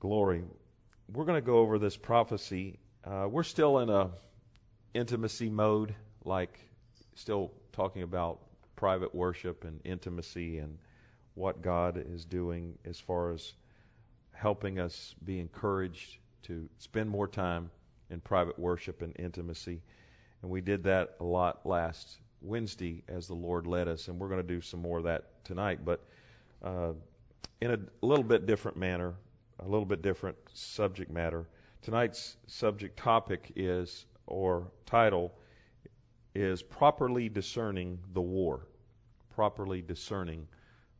Glory. We're going to go over this prophecy. Uh, we're still in a intimacy mode, like still talking about private worship and intimacy and what God is doing as far as helping us be encouraged to spend more time in private worship and intimacy. And we did that a lot last Wednesday as the Lord led us, and we're going to do some more of that tonight, but uh, in a little bit different manner, a little bit different subject matter. Tonight's subject topic is, or title, is Properly Discerning the War. Properly Discerning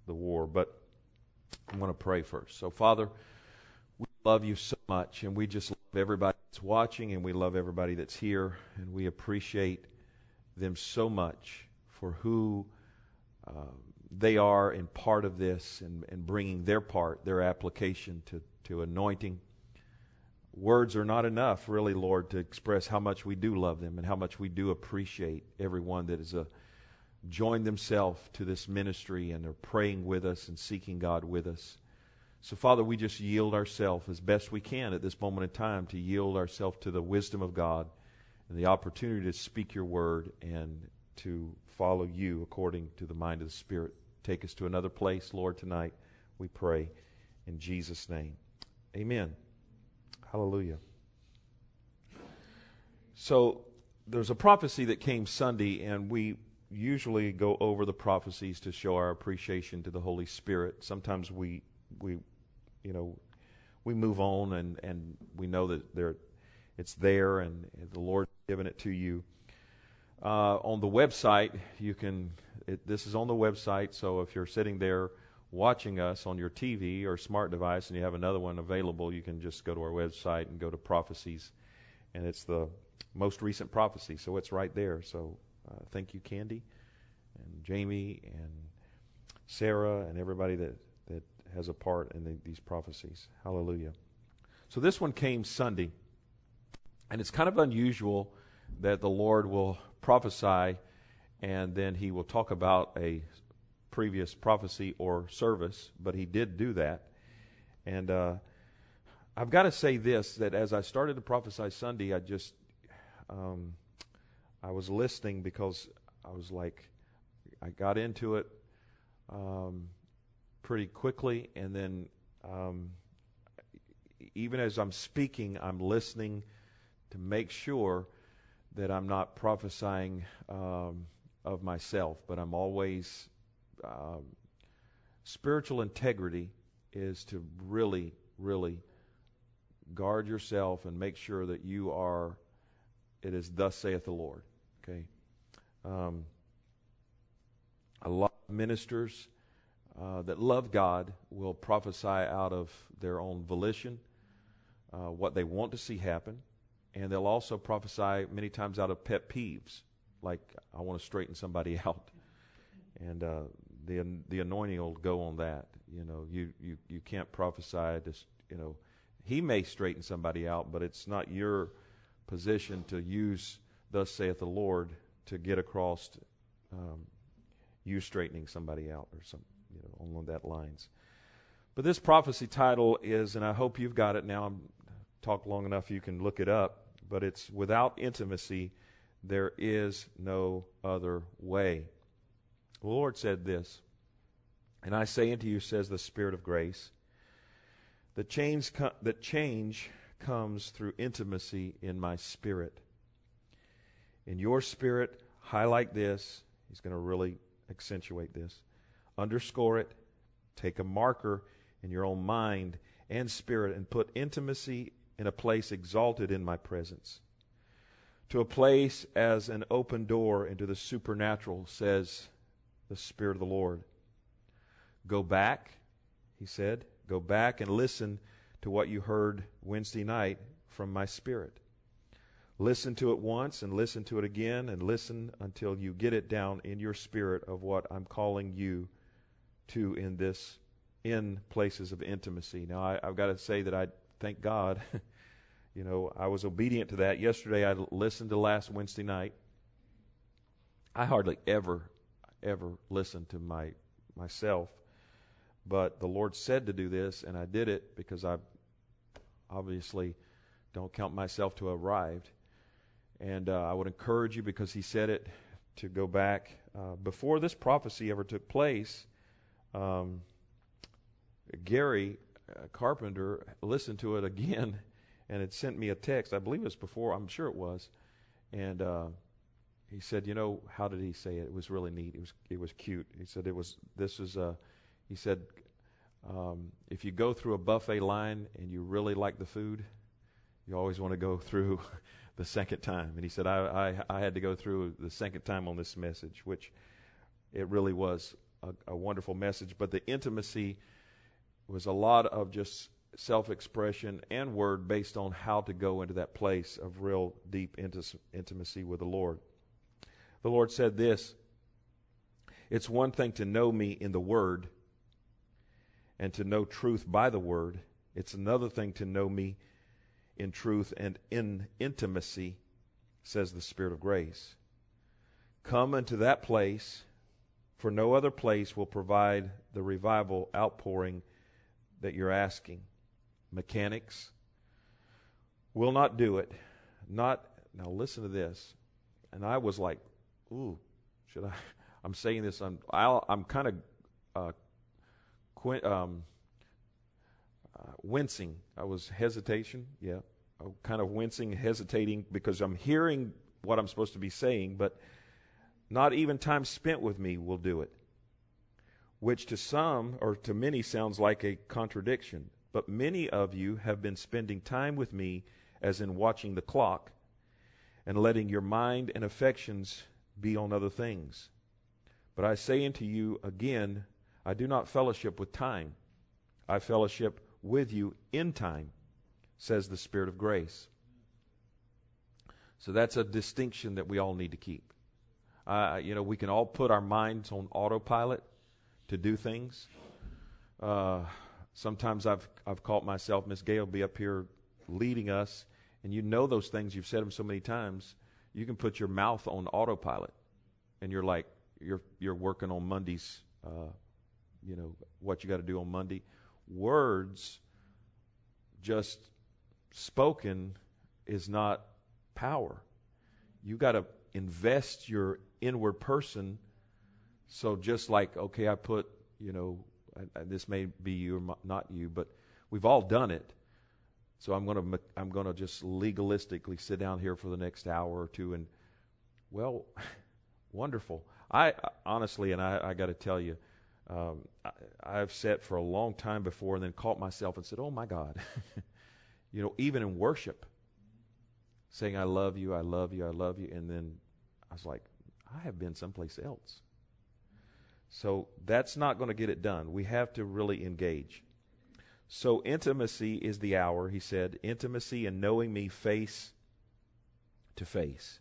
the War. But I want to pray first. So, Father, we love you so much, and we just love everybody that's watching, and we love everybody that's here, and we appreciate them so much for who uh, they are in part of this and, and bringing their part, their application to, to anointing. Words are not enough, really, Lord, to express how much we do love them and how much we do appreciate everyone that has uh, joined themselves to this ministry and are praying with us and seeking God with us. So, Father, we just yield ourselves as best we can at this moment in time to yield ourselves to the wisdom of God and the opportunity to speak your word and to follow you according to the mind of the Spirit. Take us to another place, Lord, tonight, we pray in Jesus' name. Amen. Hallelujah. So, there's a prophecy that came Sunday, and we usually go over the prophecies to show our appreciation to the Holy Spirit. Sometimes we, we you know, we move on and, and we know that there, it's there and the Lord given it to you. Uh, on the website, you can, it, this is on the website, so if you're sitting there watching us on your TV or smart device and you have another one available, you can just go to our website and go to prophecies. And it's the most recent prophecy, so it's right there. So uh, thank you, Candy, and Jamie, and Sarah, and everybody that, that has a part in the, these prophecies. Hallelujah. So this one came Sunday, and it's kind of unusual that the Lord will prophesy and then he will talk about a previous prophecy or service, but he did do that. And uh, I've got to say this that as I started to prophesy Sunday, I just, um, I was listening because I was like, I got into it um, pretty quickly, and then um, even as I'm speaking, I'm listening to make sure that I'm not prophesying um, of myself, but I'm always. Um, spiritual integrity is to really, really guard yourself and make sure that you are, it is thus saith the Lord. Okay? Um, a lot of ministers uh, that love God will prophesy out of their own volition uh, what they want to see happen and they'll also prophesy many times out of pet peeves, like I want to straighten somebody out, and uh, the the anointing will go on that. You know, you you you can't prophesy to you know, he may straighten somebody out, but it's not your position to use thus saith the Lord to get across um, you straightening somebody out or some you know along that lines. But this prophecy title is, and I hope you've got it now. I'm talk long enough you can look it up, but it's without intimacy, there is no other way. The Lord said this, and I say unto you, says the Spirit of grace, that change, that change comes through intimacy in my spirit. In your spirit, highlight this. He's going to really accentuate this. Underscore it. Take a marker in your own mind and spirit and put intimacy in a place exalted in my presence. To a place as an open door into the supernatural, says the Spirit of the Lord. Go back, he said. Go back and listen to what you heard Wednesday night from my Spirit. Listen to it once and listen to it again and listen until you get it down in your spirit of what I'm calling you to in this in places of intimacy. Now I, have got to say that I thank God you know, I was obedient to that. Yesterday, I listened to last Wednesday night. I hardly ever, ever listen to my myself, but the Lord said to do this, and I did it because I obviously don't count myself to have arrived. And uh, I would encourage you, because he said it, to go back. Uh, before this prophecy ever took place, um, Gary uh, Carpenter listened to it again and had sent me a text. I believe it was before, I'm sure it was. And uh, he said, You know, how did he say it? It was really neat. It was, it was cute. He said, It was, this is, a, he said, um, if you go through a buffet line and you really like the food, you always want to go through the second time. And he said, I, I, I, had to go through the second time on this message, which it really was a, a wonderful message. But the intimacy was a lot of just self expression and word based on how to go into that place of real deep intimacy with the Lord. The Lord said this It's one thing to know me in the Word and to know truth by the Word, it's another thing to know me in truth and in intimacy, says the Spirit of grace. Come into that place, for no other place will provide the revival outpouring that you're asking. Mechanics will not do it. Not now. Listen to this. And I was like, "Ooh, should I?" I'm saying this. I'm i am kind of uh, qu- um, uh, wincing. I was hesitation. Yeah, kind of wincing, hesitating because I'm hearing what I'm supposed to be saying, but not even time spent with me will do it. Which to some or to many sounds like a contradiction. But many of you have been spending time with me as in watching the clock and letting your mind and affections be on other things. But I say unto you again, I do not fellowship with time. I fellowship with you in time, says the Spirit of grace. So that's a distinction that we all need to keep. Uh, you know, we can all put our minds on autopilot to do things. Uh, sometimes I've I've caught myself, Miss Gail, be up here leading us, and you know those things. You've said them so many times. You can put your mouth on autopilot, and you're like you're you're working on Monday's uh, you know, what you got to do on Monday. Words just spoken is not power. You got to invest your inward person. So just like, okay, I put, you know, this may be you or not you, but we've all done it. So I'm going to I'm going to just legalistically sit down here for the next hour or two and well, wonderful. I honestly, and I, I got to tell you, um, I, have sat for a long time before and then caught myself and said, Oh my God. you know, even in worship, saying, I love you, I love you, I love you. And then I was like, I have been someplace else. So that's not going to get it done. We have to really engage. So intimacy is the hour, he said. Intimacy and knowing me face to face.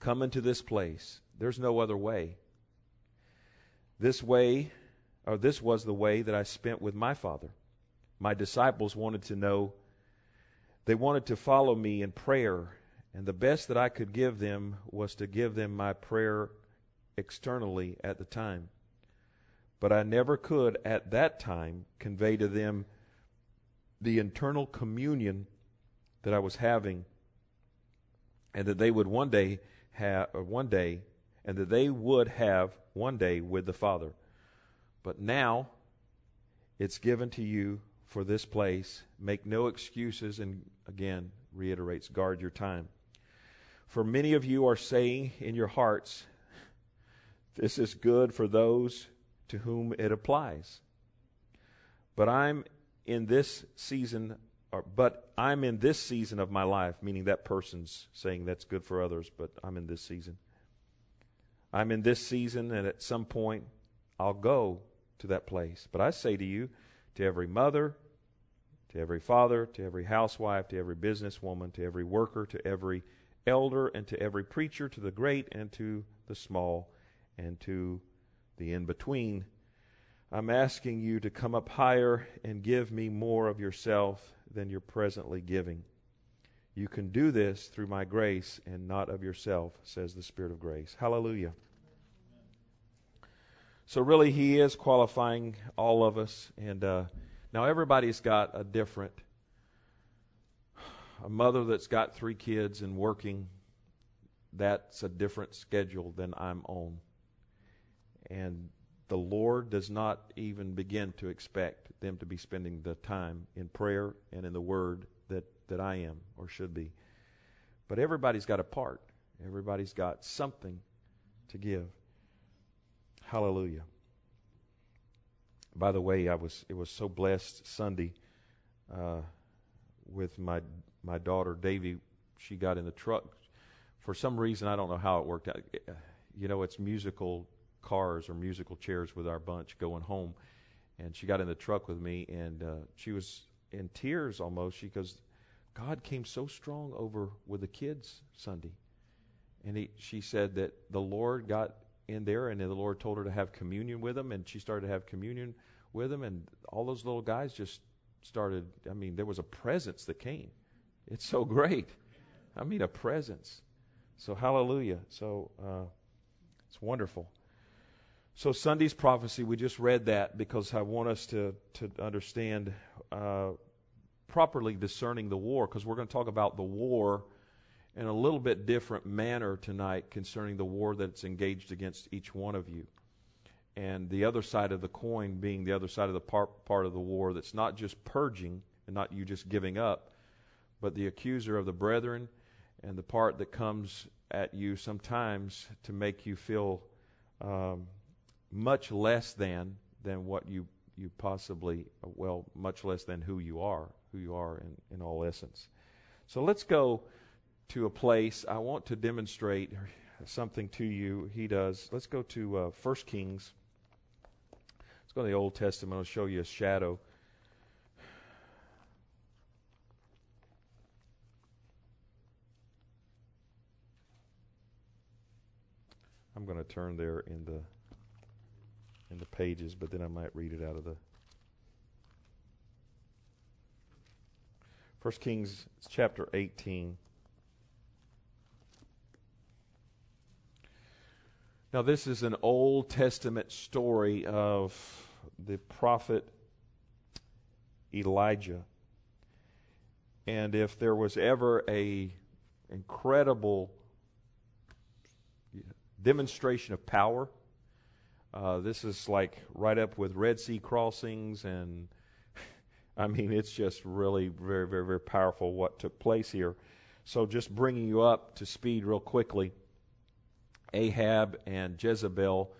Come into this place. There's no other way. This way, or this was the way that I spent with my Father. My disciples wanted to know, they wanted to follow me in prayer, and the best that I could give them was to give them my prayer externally at the time. But I never could at that time convey to them the internal communion that I was having, and that they would one day have, uh, one day, and that they would have one day with the Father. But now it's given to you for this place. Make no excuses, and again, reiterates, guard your time. For many of you are saying in your hearts, This is good for those to whom it applies. But I'm in this season, or, but I'm in this season of my life, meaning that person's saying that's good for others, but I'm in this season. I'm in this season, and at some point, I'll go to that place. But I say to you, to every mother, to every father, to every housewife, to every businesswoman, to every worker, to every elder, and to every preacher, to the great and to the small, and to the in between, I'm asking you to come up higher and give me more of yourself than you're presently giving. You can do this through my grace and not of yourself, says the Spirit of grace. Hallelujah. So, really, He is qualifying all of us. And uh, now everybody's got a different a mother that's got three kids and working, that's a different schedule than I'm on. And the Lord does not even begin to expect them to be spending the time in prayer and in the Word that, that I am or should be. But everybody's got a part, everybody's got something to give. Hallelujah. By the way, I was it was so blessed Sunday uh, with my my daughter Davy. She got in the truck for some reason. I don't know how it worked out. You know, it's musical cars or musical chairs with our bunch going home. And she got in the truck with me, and uh, she was in tears almost. She goes, God came so strong over with the kids Sunday. And he, she said that the Lord got in there, and the Lord told her to have communion with them, and she started to have communion with them, and all those little guys just started. I mean, there was a presence that came. It's so great. I mean, a presence. So, hallelujah. So, uh, it's wonderful. So Sunday's prophecy, we just read that because I want us to to understand uh, properly discerning the war, because we're going to talk about the war in a little bit different manner tonight concerning the war that's engaged against each one of you, and the other side of the coin being the other side of the part part of the war that's not just purging and not you just giving up, but the accuser of the brethren, and the part that comes at you sometimes to make you feel. Um, much less than than what you you possibly well much less than who you are who you are in, in all essence. So let's go to a place. I want to demonstrate something to you. He does. Let's go to uh, first kings. Let's go to the old testament. I'll show you a shadow. I'm going to turn there in the in the pages, but then I might read it out of the. First Kings chapter 18. Now, this is an Old Testament story of the prophet Elijah. And if there was ever a incredible demonstration of power uh, this is like right up with Red Sea crossings, and I mean, it's just really very, very, very powerful what took place here. So, just bringing you up to speed real quickly Ahab and Jezebel.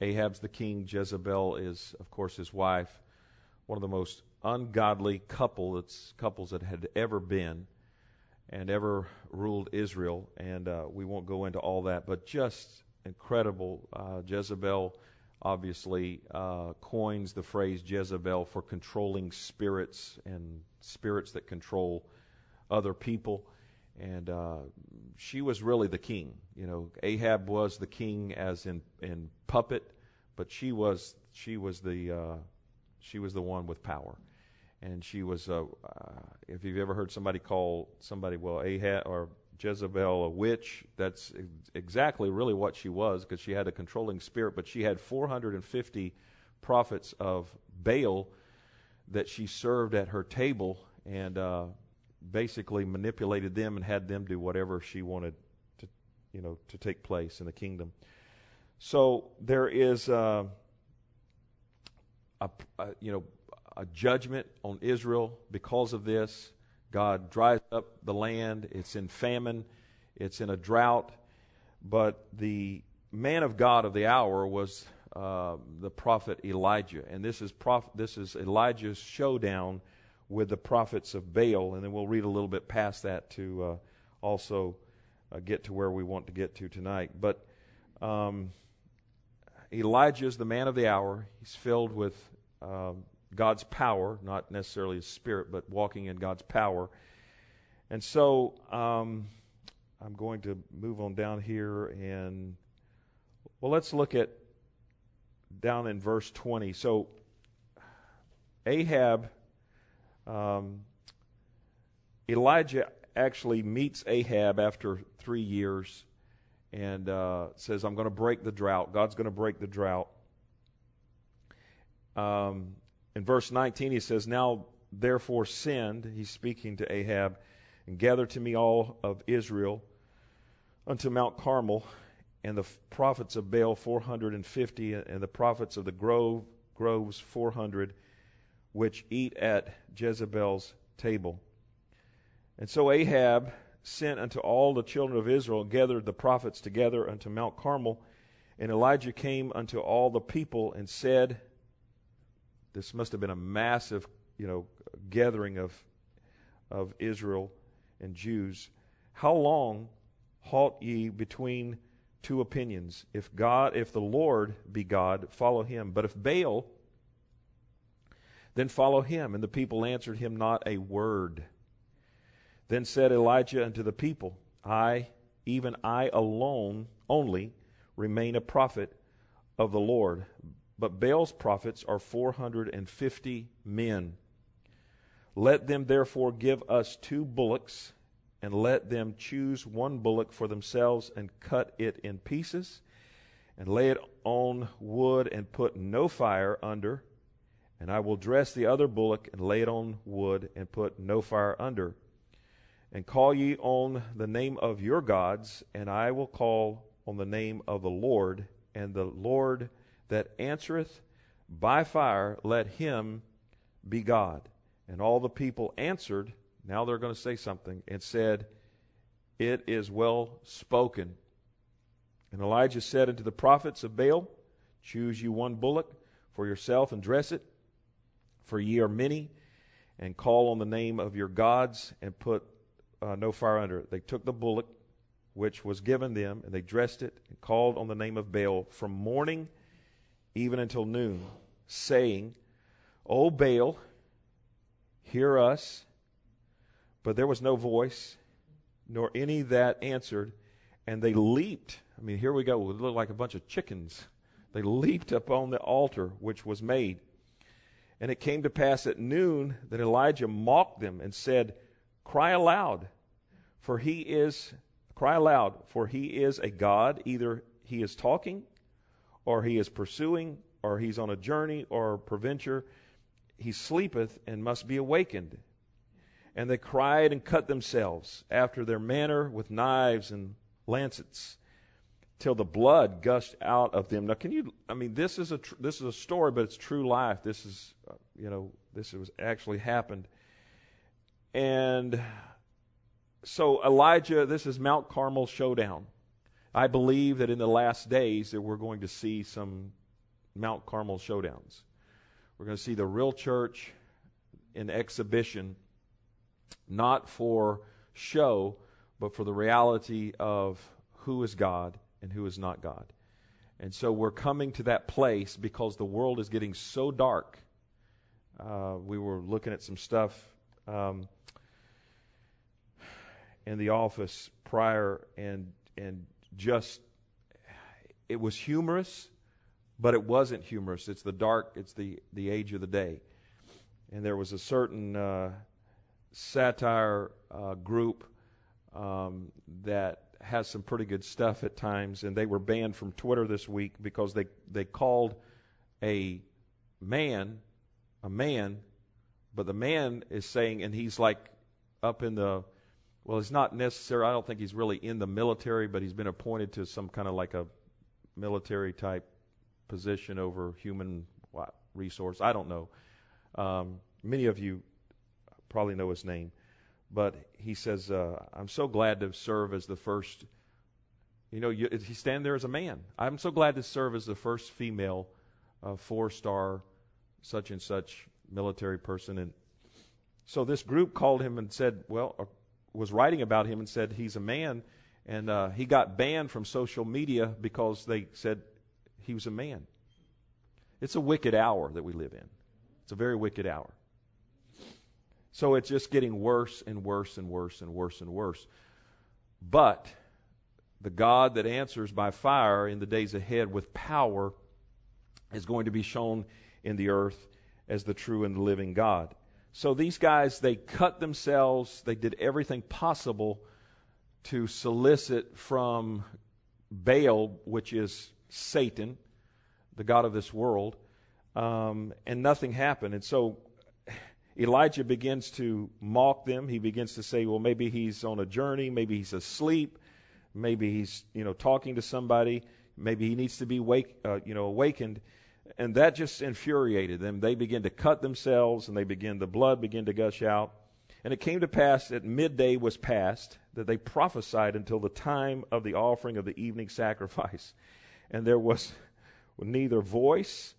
Ahab's the king, Jezebel is, of course, his wife. One of the most ungodly couple that's, couples that had ever been and ever ruled Israel. And uh, we won't go into all that, but just incredible. Uh, Jezebel obviously uh, coins the phrase Jezebel for controlling spirits and spirits that control other people. And uh, she was really the king. You know, Ahab was the king as in, in puppet, but she was she was the uh, she was the one with power, and she was. Uh, if you've ever heard somebody call somebody well Ahab or Jezebel a witch. That's exactly really what she was because she had a controlling spirit, but she had 450 prophets of Baal that she served at her table and uh, basically manipulated them and had them do whatever she wanted to, you know, to take place in the kingdom. So there is uh, a, a, you know, a judgment on Israel because of this. God dries up the land. It's in famine, it's in a drought. But the man of God of the hour was uh, the prophet Elijah. And this is, prof- this is Elijah's showdown with the prophets of Baal. And then we'll read a little bit past that to uh, also uh, get to where we want to get to tonight. But um, Elijah is the man of the hour. He's filled with um, God's power, not necessarily His Spirit, but walking in God's power. And so um, I'm going to move on down here and, well, let's look at down in verse 20. So Ahab, um, Elijah actually meets Ahab after three years and uh, says, I'm going to break the drought. God's going to break the drought. Um, in verse 19, he says, Now therefore send, he's speaking to Ahab, and gather to me all of Israel unto Mount Carmel, and the prophets of Baal 450, and the prophets of the grove, groves 400, which eat at Jezebel's table. And so Ahab sent unto all the children of Israel, and gathered the prophets together unto Mount Carmel. And Elijah came unto all the people and said, This must have been a massive, you know, gathering of, of Israel and Jews. How long halt ye between two opinions? If God, if the Lord be God, follow him. But if Baal, then follow him. And the people answered him not a word. Then said Elijah unto the people, I, even I alone only, remain a prophet of the Lord. But Baal's prophets are 450 men. Let them therefore give us two bullocks, and let them choose one bullock for themselves, and cut it in pieces, and lay it on wood, and put no fire under. And I will dress the other bullock, and lay it on wood, and put no fire under. And call ye on the name of your gods, and I will call on the name of the Lord, and the Lord that answereth by fire, let him be God. And all the people answered, now they're going to say something, and said, It is well spoken. And Elijah said unto the prophets of Baal, Choose you one bullock for yourself and dress it, for ye are many, and call on the name of your gods, and put uh, no fire under it. They took the bullock which was given them, and they dressed it, and called on the name of Baal from morning even until noon, saying, O Baal, Hear us. But there was no voice, nor any that answered. And they leaped. I mean, here we go. It looked like a bunch of chickens. They leaped upon the altar which was made. And it came to pass at noon that Elijah mocked them and said, Cry aloud, for he is, cry aloud, for he is a God. Either he is talking, or he is pursuing, or he's on a journey, or peradventure he sleepeth and must be awakened. And they cried and cut themselves after their manner with knives and lancets till the blood gushed out of them. Now, can you? I mean, this is a tr- this is a story, but it's true life. This is, uh, you know, this was actually happened. And so Elijah, this is Mount Carmel showdown. I believe that in the last days that we're going to see some Mount Carmel showdowns. We're going to see the real church in exhibition, not for show, but for the reality of who is God and who is not God. And so we're coming to that place because the world is getting so dark. Uh, we were looking at some stuff um, in the office prior, and and just it was humorous but it wasn't humorous. It's the dark, it's the, the age of the day. And there was a certain uh, satire uh, group um, that has some pretty good stuff at times, and they were banned from Twitter this week because they, they called a man a man, but the man is saying, and he's like up in the, well, he's not necessary. I don't think he's really in the military, but he's been appointed to some kind of like a military type position over human resource. I don't know. Um, many of you probably know his name, but he says, uh, "I'm so glad to serve as the first." You know, you, he stand there as a man. I'm so glad to serve as the first female uh, four-star such and such military person. And so this group called him and said, well, was writing about him and said he's a man, and uh, he got banned from social media because they said he was a man. It's a wicked hour that we live in. It's a very wicked hour. So it's just getting worse and worse and worse and worse and worse. But the God that answers by fire in the days ahead with power is going to be shown in the earth as the true and living God. So these guys, they cut themselves, they did everything possible to solicit from Baal, which is Satan, the God of this world, um, and nothing happened. And so Elijah begins to mock them. He begins to say, well, maybe he's on a journey, maybe he's asleep, maybe he's, you know, talking to somebody, maybe he needs to be wake, uh, you know, awakened. And that just infuriated them. They begin to cut themselves and they begin, the blood began to gush out. And it came to pass that midday was past, that they prophesied until the time of the offering of the evening sacrifice. And there was neither voice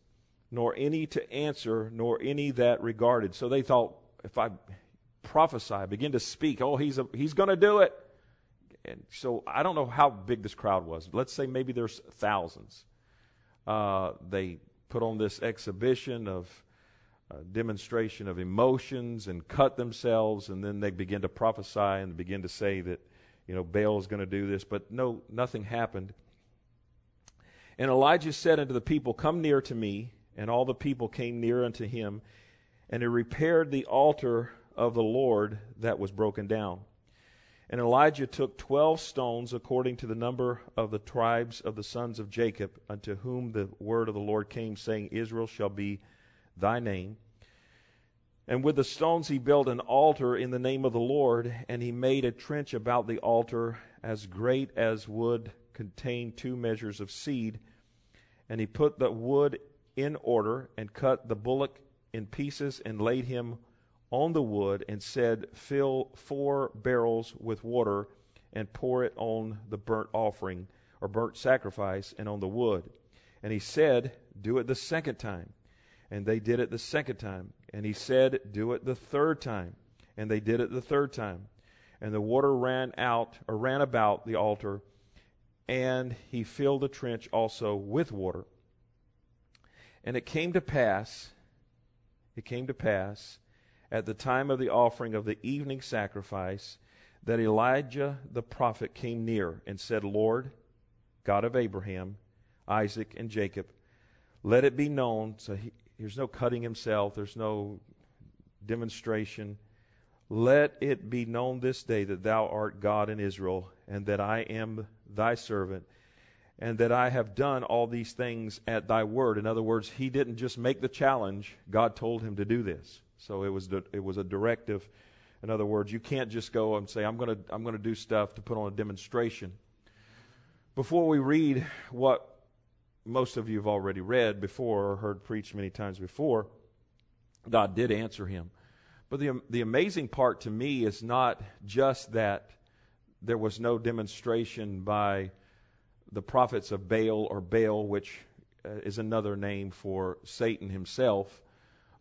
nor any to answer, nor any that regarded. So they thought, if I prophesy, begin to speak, oh, he's, a, he's going to do it. And so I don't know how big this crowd was. Let's say maybe there's thousands. Uh, they put on this exhibition of uh, demonstration of emotions and cut themselves, and then they begin to prophesy and begin to say that, you know, Baal is going to do this. But no, nothing happened. And Elijah said unto the people, Come near to me. And all the people came near unto him, and he repaired the altar of the Lord that was broken down. And Elijah took twelve stones according to the number of the tribes of the sons of Jacob, unto whom the word of the Lord came, saying, Israel shall be thy name. And with the stones he built an altar in the name of the Lord, and he made a trench about the altar as great as would contain two measures of seed. And he put the wood in order and cut the bullock in pieces and laid him on the wood and said, Fill four barrels with water and pour it on the burnt offering or burnt sacrifice and on the wood. And he said, Do it the second time. And they did it the second time. And he said, Do it the third time. And they did it the third time. And the water ran out or ran about the altar, and he filled the trench also with water. And it came to pass, it came to pass at the time of the offering of the evening sacrifice that Elijah the prophet came near and said, Lord, God of Abraham, Isaac, and Jacob, let it be known. So he, there's no cutting himself, there's no demonstration. Let it be known this day that thou art God in Israel, and that I am thy servant, and that I have done all these things at thy word. In other words, he didn't just make the challenge, God told him to do this. So it was, it was a directive. In other words, you can't just go and say, I'm going to I'm going to do stuff to put on a demonstration. Before we read what most of you have already read before or heard preached many times before, God did answer him. But the, the amazing part to me is not just that there was no demonstration by the prophets of Baal or Baal, which uh, is another name for Satan himself.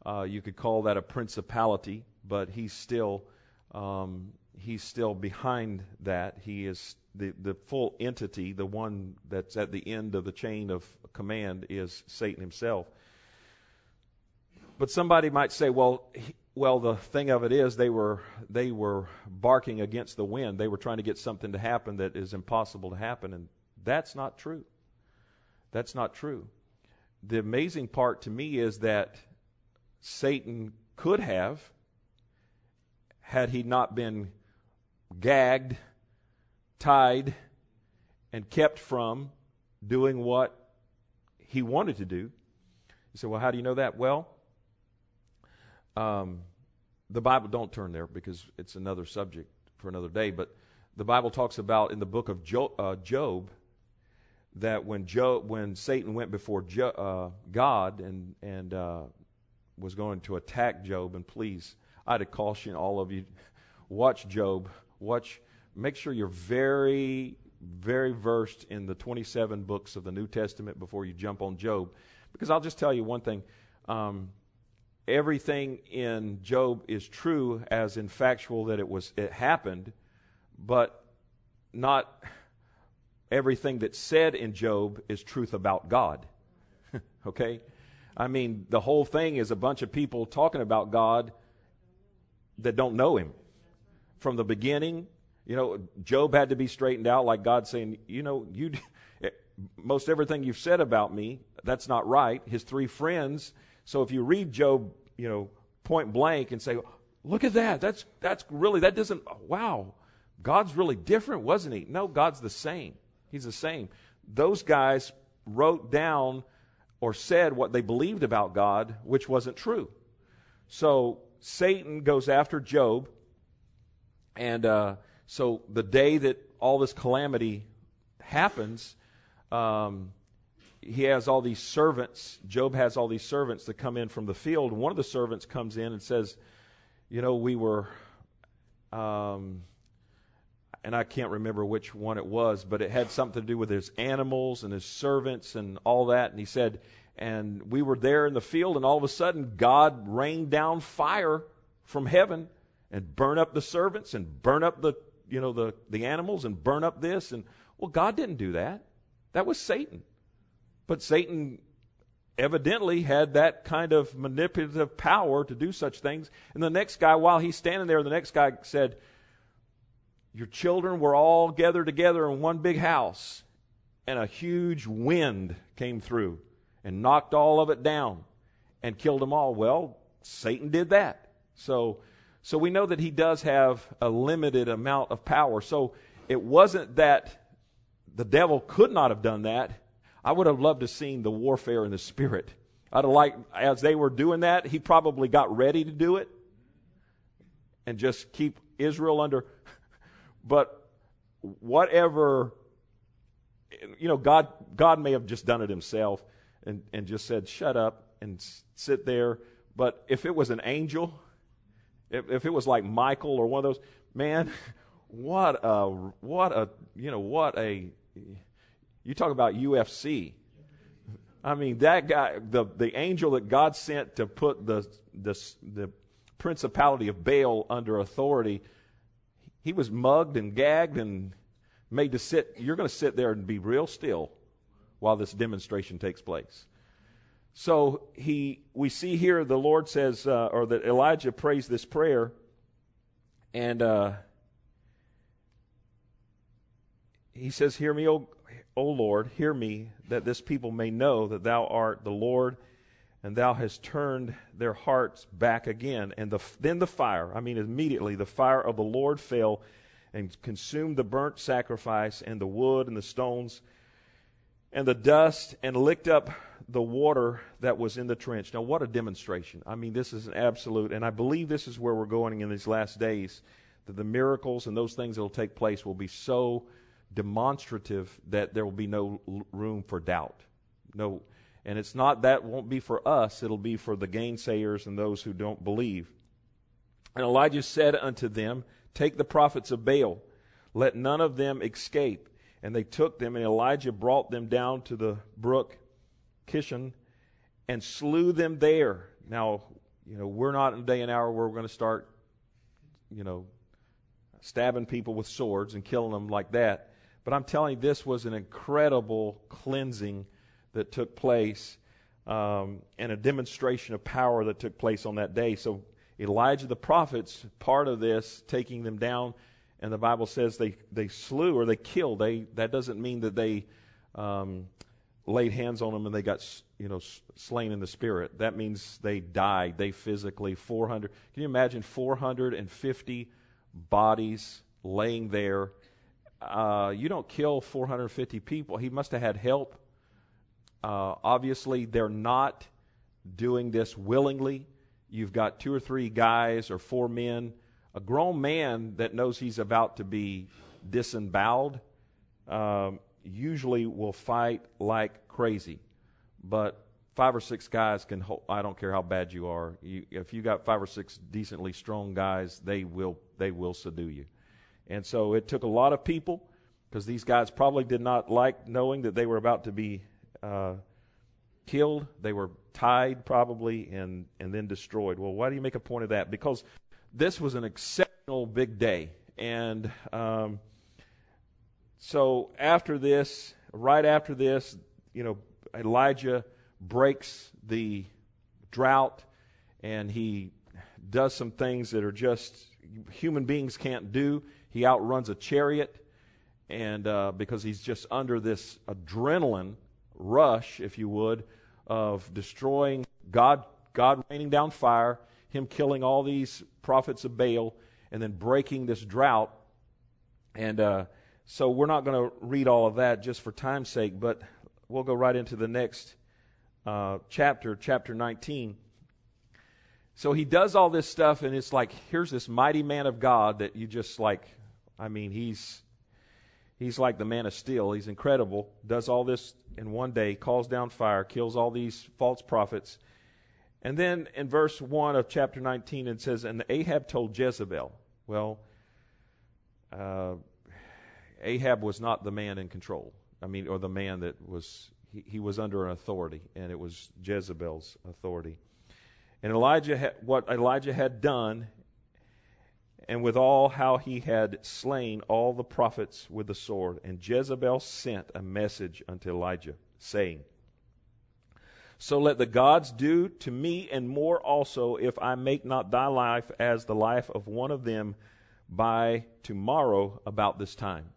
Uh, you could call that a principality, but he's still um, he's still behind that. He is the the full entity, the one that's at the end of the chain of command is Satan himself. But somebody might say, well. He, well, the thing of it is, they were they were barking against the wind. They were trying to get something to happen that is impossible to happen, and that's not true. That's not true. The amazing part to me is that Satan could have, had he not been gagged, tied, and kept from doing what he wanted to do. You say, well, how do you know that? Well, um, the Bible, don't turn there because it's another subject for another day, but the Bible talks about in the book of Job, uh, Job that when Job, when Satan went before jo, uh, God and and uh, was going to attack Job, and please, I'd caution all of you, watch Job, watch, make sure you're very, very versed in the 27 books of the New Testament before you jump on Job, because I'll just tell you one thing. Um, everything in Job is true as in factual that it was it happened, but not everything that's said in Job is truth about God. okay? I mean, the whole thing is a bunch of people talking about God that don't know Him. From the beginning, you know, Job had to be straightened out, like God saying, you know, you, most everything you've said about me, that's not right. His three friends. So if you read Job, you know, point blank and say, look at that, that's that's really that doesn't. Wow, God's really different, wasn't He? No, God's the same. He's the same. Those guys wrote down or said what they believed about God, which wasn't true. So Satan goes after Job. And uh, so the day that all this calamity happens, um, he has all these servants. Job has all these servants that come in from the field. One of the servants comes in and says, You know, we were. Um, and I can't remember which one it was, but it had something to do with his animals and his servants and all that. And he said, and we were there in the field, and all of a sudden, God rained down fire from heaven and burn up the servants and burn up the you know the the animals and burn up this and well God didn't do that. That was Satan. But Satan evidently had that kind of manipulative power to do such things. And the next guy, while he's standing there, the next guy said, your children were all gathered together in one big house, and a huge wind came through and knocked all of it down and killed them all. Well, Satan did that. So, so we know that he does have a limited amount of power. So it wasn't that the devil could not have done that. I would have loved to have seen the warfare in the spirit. I'd have liked, as they were doing that, he probably got ready to do it and just keep Israel under but whatever, you know, God, God may have just done it himself and, and just said, shut up and sit there. But if it was an angel, if, if it was like Michael or one of those, man, what a, what a, you know, what a, you talk about UFC. I mean, that guy, the, the angel that God sent to put the, the, the principality of Baal under authority he was mugged and gagged and made to sit. You're going to sit there and be real still while this demonstration takes place. So he, we see here the Lord says, uh, or that Elijah prays this prayer, and uh, he says, "Hear me, O, o Lord, hear me, that this people may know that Thou art the Lord." And thou hast turned their hearts back again. And the, then the fire, I mean, immediately the fire of the Lord fell and consumed the burnt sacrifice and the wood and the stones and the dust and licked up the water that was in the trench. Now, what a demonstration. I mean, this is an absolute, and I believe this is where we're going in these last days, that the miracles and those things that will take place will be so demonstrative that there will be no room for doubt. No and it's not that won't be for us, it'll be for the gainsayers and those who don't believe. And Elijah said unto them, Take the prophets of Baal, let none of them escape. And they took them, and Elijah brought them down to the brook Kishon and slew them there. Now, you know, we're not in a day and hour where we're going to start, you know, stabbing people with swords and killing them like that. But I'm telling you, this was an incredible cleansing that took place um, and a demonstration of power that took place on that day. So Elijah the prophet's part of this, taking them down, and the Bible says they, they slew or they killed. They, that doesn't mean that they um, laid hands on them and they got you know slain in the spirit. That means they died. They physically 400. Can you imagine 450 bodies laying there? Uh, you don't kill 450 people. He must have had help uh, obviously, they're not doing this willingly. You've got two or three guys or four men. A grown man that knows he's about to be disemboweled um, usually will fight like crazy. But five or six guys can hold, I don't care how bad you are. You, if you got five or six decently strong guys, they will they will subdue you. And so it took a lot of people because these guys probably did not like knowing that they were about to be uh, killed. They were tied probably and, and then destroyed. Well, why do you make a point of that? Because this was an exceptional big day. And um, so after this, right after this, you know, Elijah breaks the drought and he does some things that are just human beings can't do. He outruns a chariot and uh, because he's just under this adrenaline rush, if you would, of destroying God, God raining down fire, Him killing all these prophets of Baal, and then breaking this drought. And uh, so we're not going to read all of that just for time's sake, but we'll go right into the next uh, chapter, chapter 19. So he does all this stuff, and it's like, here's this mighty man of God that you just like, I mean, he's he's like the man of steel. He's incredible. Does all this in one day, calls down fire, kills all these false prophets. And then in verse 1 of chapter 19, it says, And Ahab told Jezebel. Well, uh, Ahab was not the man in control. I mean, or the man that was, he, he was under an authority, and it was Jezebel's authority. And Elijah, had, what Elijah had done, and with all how he had slain all the prophets with the sword. And Jezebel sent a message unto Elijah, saying, So let the gods do to me and more also, if I make not thy life as the life of one of them by tomorrow about this time.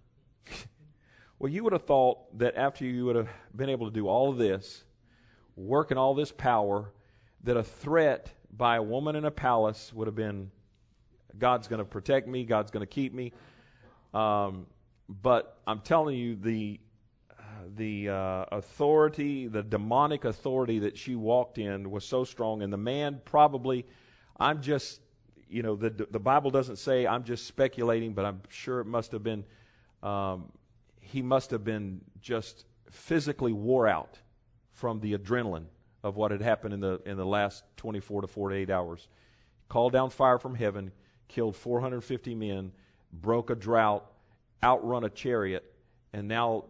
well, you would have thought that after you would have been able to do all of this, work in all this power, that a threat by a woman in a palace would have been God's going to protect me, God's going to keep me. Um, but I'm telling you, the the uh, authority, the demonic authority that she walked in was so strong, and the man probably, I'm just, you know, the the Bible doesn't say I'm just speculating, but I'm sure it must have been, um, he must have been just physically wore out from the adrenaline of what had happened in the in the last 24 to 48 hours. Called down fire from heaven, killed 450 men, broke a drought, outrun a chariot, and now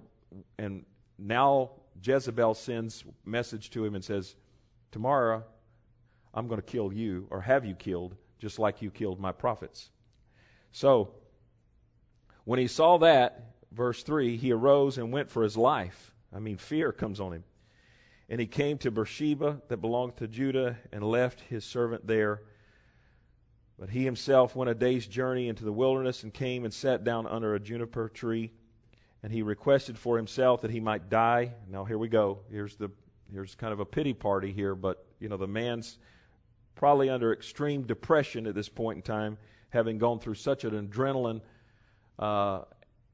and now Jezebel sends message to him and says, "Tomorrow I'm going to kill you or have you killed just like you killed my prophets." So when he saw that, verse 3, he arose and went for his life. I mean, fear comes on him. And he came to Beersheba that belonged to Judah and left his servant there. But he himself went a day's journey into the wilderness and came and sat down under a juniper tree. And he requested for himself that he might die. Now here we go. Here's the here's kind of a pity party here, but you know the man's probably under extreme depression at this point in time, having gone through such an adrenaline, uh,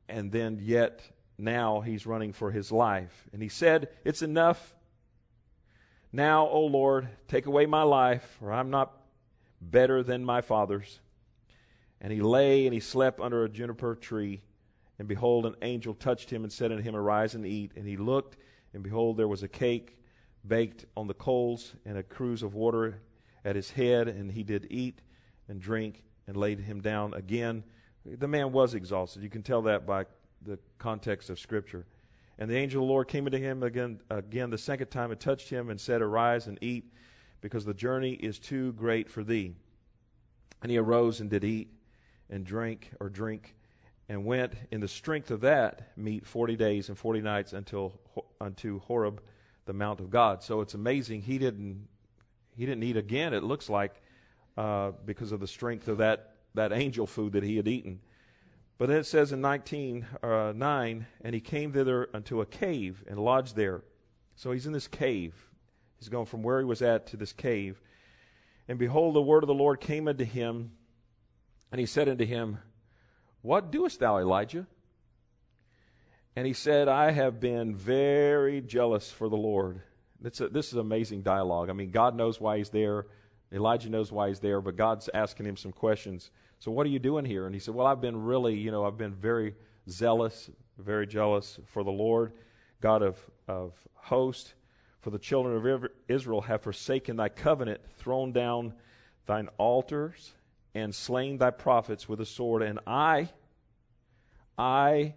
and then yet now he's running for his life. And he said, "It's enough now, O Lord, take away my life, for I'm not better than my fathers. And he lay and he slept under a juniper tree. And behold, an angel touched him and said unto him, Arise and eat. And he looked, and behold, there was a cake baked on the coals and a cruse of water at his head. And he did eat and drink and laid him down again. The man was exhausted. You can tell that by the context of Scripture. And the angel of the Lord came unto him again, again the second time and touched him and said, Arise and eat, because the journey is too great for thee. And he arose and did eat and drink or drink and went in the strength of that meat 40 days and 40 nights until unto Horeb, the mount of God. So it's amazing he didn't he didn't eat again. It looks like uh, because of the strength of that that angel food that he had eaten. But then it says in 19, uh, 9, and he came thither unto a cave and lodged there. So he's in this cave. He's going from where he was at to this cave. And behold, the word of the Lord came unto him, and he said unto him, What doest thou, Elijah? And he said, I have been very jealous for the Lord. A, this is amazing dialogue. I mean, God knows why he's there. Elijah knows why he's there, but God's asking him some questions. So, what are you doing here? And he said, Well, I've been really, you know, I've been very zealous, very jealous for the Lord, God of, of hosts. For the children of Israel have forsaken thy covenant, thrown down thine altars, and slain thy prophets with a sword. And I, I,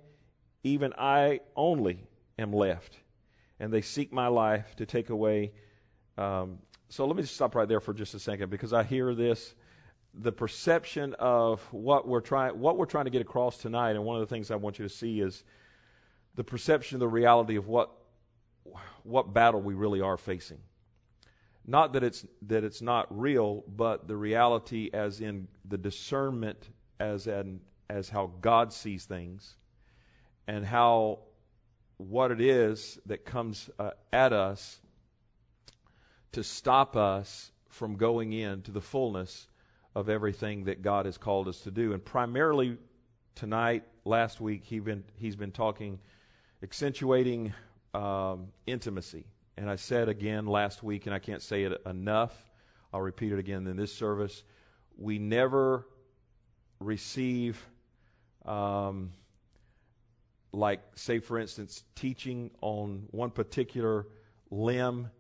even I only, am left. And they seek my life to take away. Um, so let me just stop right there for just a second because I hear this the perception of what we're trying what we're trying to get across tonight and one of the things I want you to see is the perception of the reality of what what battle we really are facing not that it's that it's not real but the reality as in the discernment as in as how God sees things and how what it is that comes uh, at us to stop us from going into the fullness of everything that God has called us to do. And primarily tonight, last week, he been, he's been talking, accentuating um, intimacy. And I said again last week, and I can't say it enough, I'll repeat it again in this service. We never receive, um, like, say, for instance, teaching on one particular limb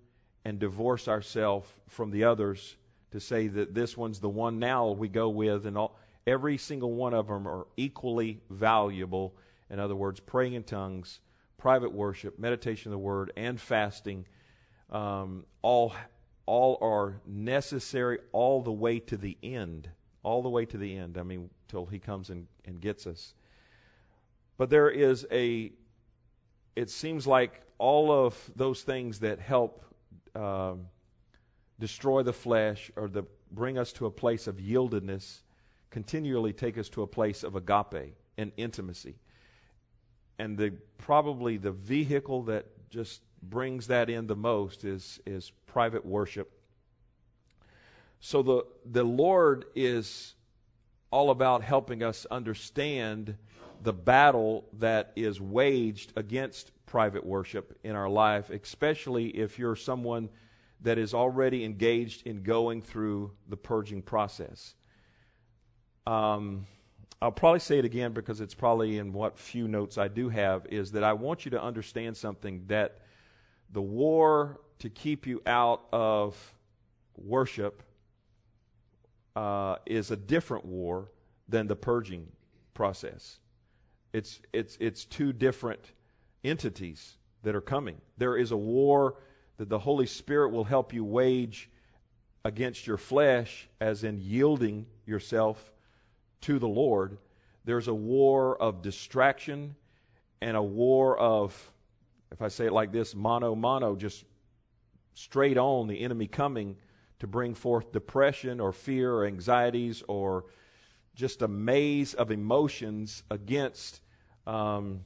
and divorce ourselves from the others to say that this one's the one now we go with, and all, every single one of them are equally valuable. In other words, praying in tongues, private worship, meditation of the word, and fasting, um, all all are necessary all the way to the end. All the way to the end. I mean, till he comes and, and gets us. But there is a, it seems like all of those things that help um, destroy the flesh or the, bring us to a place of yieldedness continually take us to a place of agape and intimacy. And the, probably the vehicle that just brings that in the most is, is private worship. So the, the Lord is all about helping us understand the battle that is waged against private worship in our life, especially if you're someone that is already engaged in going through the purging process. Um, I'll probably say it again because it's probably in what few notes I do have, is that I want you to understand something that the war to keep you out of worship uh, is a different war than the purging process. It's, it's, it's two different entities that are coming. There is a war that the Holy Spirit will help you wage against your flesh, as in yielding yourself to the Lord. There's a war of distraction and a war of if I say it like this, mono mono, just straight on the enemy coming to bring forth depression or fear or anxieties or just a maze of emotions against um,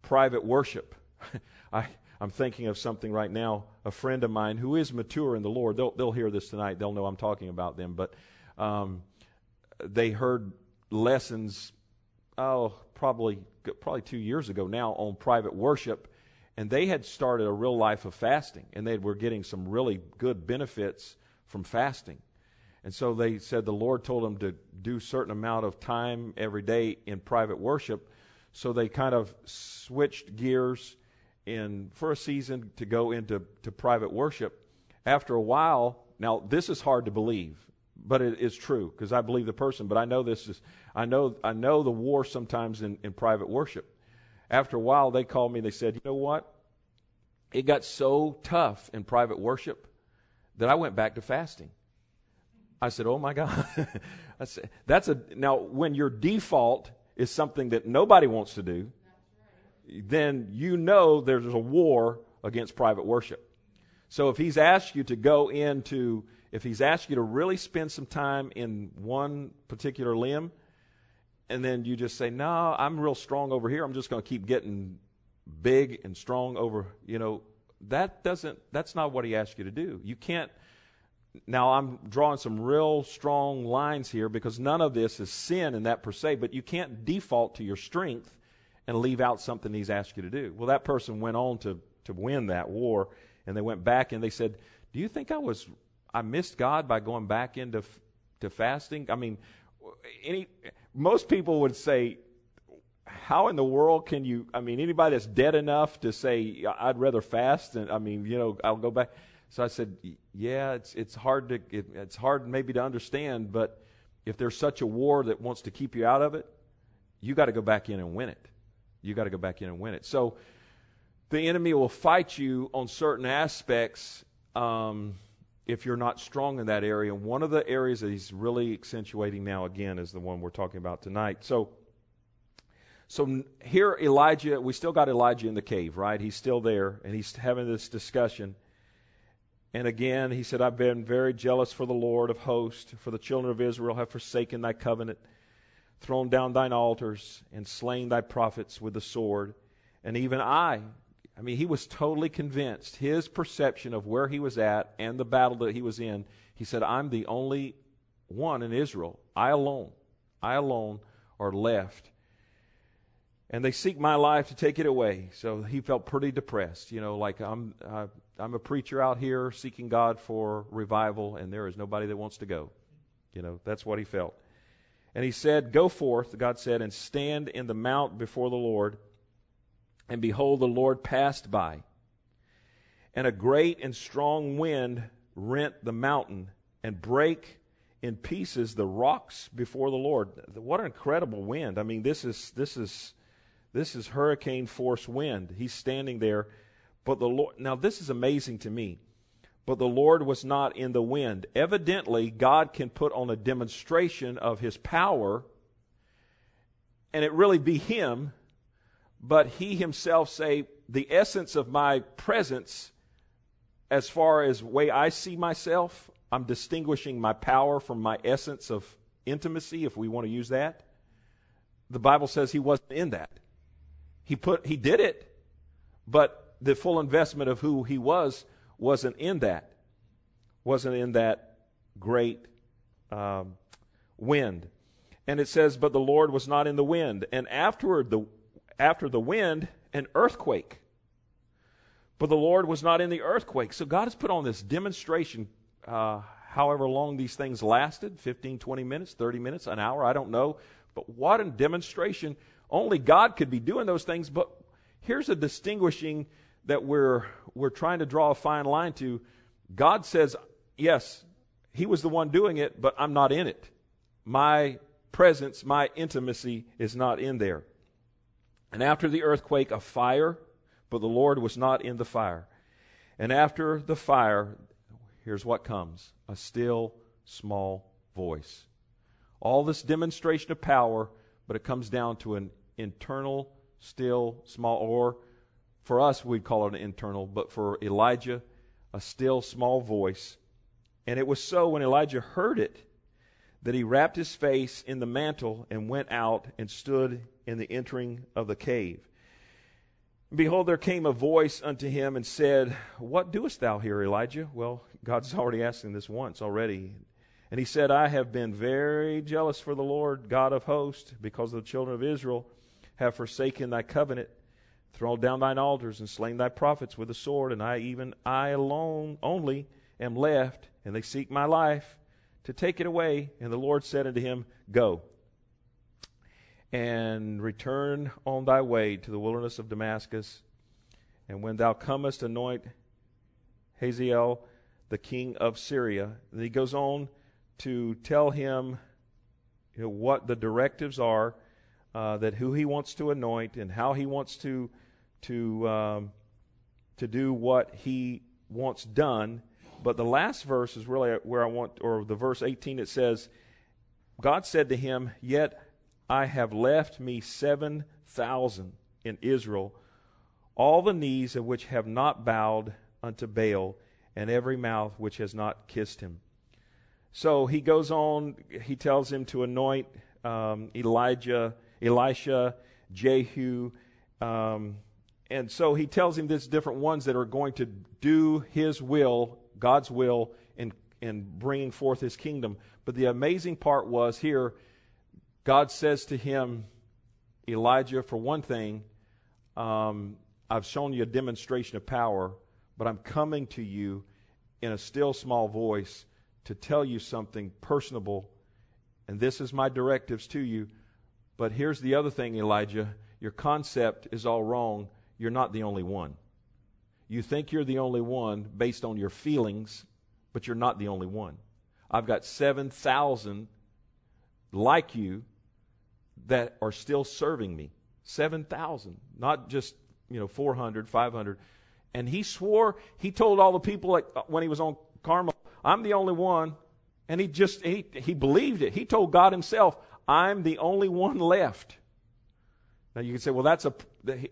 private worship. I, I'm thinking of something right now. A friend of mine who is mature in the Lord, they'll, they'll hear this tonight. They'll know I'm talking about them. But um, they heard lessons, oh, probably probably two years ago now on private worship, and they had started a real life of fasting, and they were getting some really good benefits from fasting. And so they said the Lord told them to do certain amount of time every day in private worship. So they kind of switched gears in for a season to go into to private worship. After a while, now this is hard to believe, but it is true because I believe the person. But I know this is I know I know the war sometimes in, in private worship after a while, they called me they said, You know what? It got so tough in private worship that I went back to fasting. I said, Oh my God. I said, That's a, now when your default is something that nobody wants to do, then you know there's a war against private worship. So if he's asked you to go into, if he's asked you to really spend some time in one particular limb, and then you just say, "No, I'm real strong over here. I'm just going to keep getting big and strong over." You know, that doesn't. That's not what he asked you to do. You can't. Now I'm drawing some real strong lines here because none of this is sin in that per se, but you can't default to your strength and leave out something he's asked you to do. Well, that person went on to to win that war, and they went back and they said, "Do you think I was I missed God by going back into to fasting?" I mean, any most people would say, how in the world can you? I mean, anybody that's dead enough to say I'd rather fast, and I mean, you know, I'll go back. So I said, yeah, it's it's hard to it, it's hard maybe to understand, but if there's such a war that wants to keep you out of it, you got to go back in and win it. You got to go back in and win it. So the enemy will fight you on certain aspects. Um, if you're not strong in that area. And one of the areas that he's really accentuating now again is the one we're talking about tonight. So so here Elijah, we still got Elijah in the cave, right? He's still there and he's having this discussion. And again, he said, I've been very jealous for the Lord of hosts, for the children of Israel have forsaken thy covenant, thrown down thine altars, and slain thy prophets with the sword. And even I, I mean, he was totally convinced. His perception of where he was at and the battle that he was in, he said, I'm the only one in Israel. I alone, I alone are left. And they seek my life to take it away. So he felt pretty depressed, you know, like I'm, uh, I'm a preacher out here seeking God for revival, and there is nobody that wants to go. You know, that's what he felt. And he said, Go forth, God said, and stand in the mount before the Lord. And behold, the Lord passed by. And a great and strong wind rent the mountain and brake in pieces the rocks before the Lord. What an incredible wind. I mean, this is this is this is hurricane force wind. He's standing there. But the Lord now this is amazing to me but the Lord was not in the wind. Evidently, God can put on a demonstration of his power, and it really be him, but he himself say, the essence of my presence, as far as way I see myself, I'm distinguishing my power from my essence of intimacy, if we want to use that. The Bible says he wasn't in that. He put he did it, but the full investment of who he was wasn't in that, wasn't in that great um, wind. And it says, but the Lord was not in the wind. And afterward, the, after the wind, an earthquake. But the Lord was not in the earthquake. So God has put on this demonstration, uh, however long these things lasted 15, 20 minutes, 30 minutes, an hour, I don't know. But what a demonstration. Only God could be doing those things. But here's a distinguishing that we're, we're trying to draw a fine line to, God says, yes, He was the one doing it, but I'm not in it. My presence, my intimacy is not in there. And after the earthquake, a fire, but the Lord was not in the fire. And after the fire, here's what comes a still, small voice. All this demonstration of power, but it comes down to an internal, still, small, or for us, we'd call it an internal, but for Elijah, a still small voice. And it was so when Elijah heard it that he wrapped his face in the mantle and went out and stood in the entering of the cave. Behold, there came a voice unto him and said, What doest thou here, Elijah? Well, God's already asked him this once already. And he said, I have been very jealous for the Lord God of hosts, because the children of Israel have forsaken thy covenant thrown down thine altars and slain thy prophets with the sword, and I even I alone only am left, and they seek my life to take it away. And the Lord said unto him, Go and return on thy way to the wilderness of Damascus, and when thou comest, anoint Hazael the king of Syria. And he goes on to tell him you know, what the directives are, uh, that who he wants to anoint and how he wants to to um, to do what he wants done. But the last verse is really where I want, or the verse 18, it says, God said to him, Yet I have left me 7,000 in Israel, all the knees of which have not bowed unto Baal, and every mouth which has not kissed him. So he goes on, he tells him to anoint um, Elijah, Elisha, Jehu, um, and so he tells him there's different ones that are going to do his will, God's will, in, in bringing forth his kingdom. But the amazing part was here, God says to him, Elijah, for one thing, um, I've shown you a demonstration of power, but I'm coming to you in a still small voice to tell you something personable. And this is my directives to you. But here's the other thing, Elijah. Your concept is all wrong you're not the only one. You think you're the only one based on your feelings, but you're not the only one. I've got 7,000 like you that are still serving me. 7,000, not just, you know, 400, 500. And he swore, he told all the people like, uh, when he was on Carmel, I'm the only one. And he just, he, he believed it. He told God himself, I'm the only one left. Now you can say, well, that's a,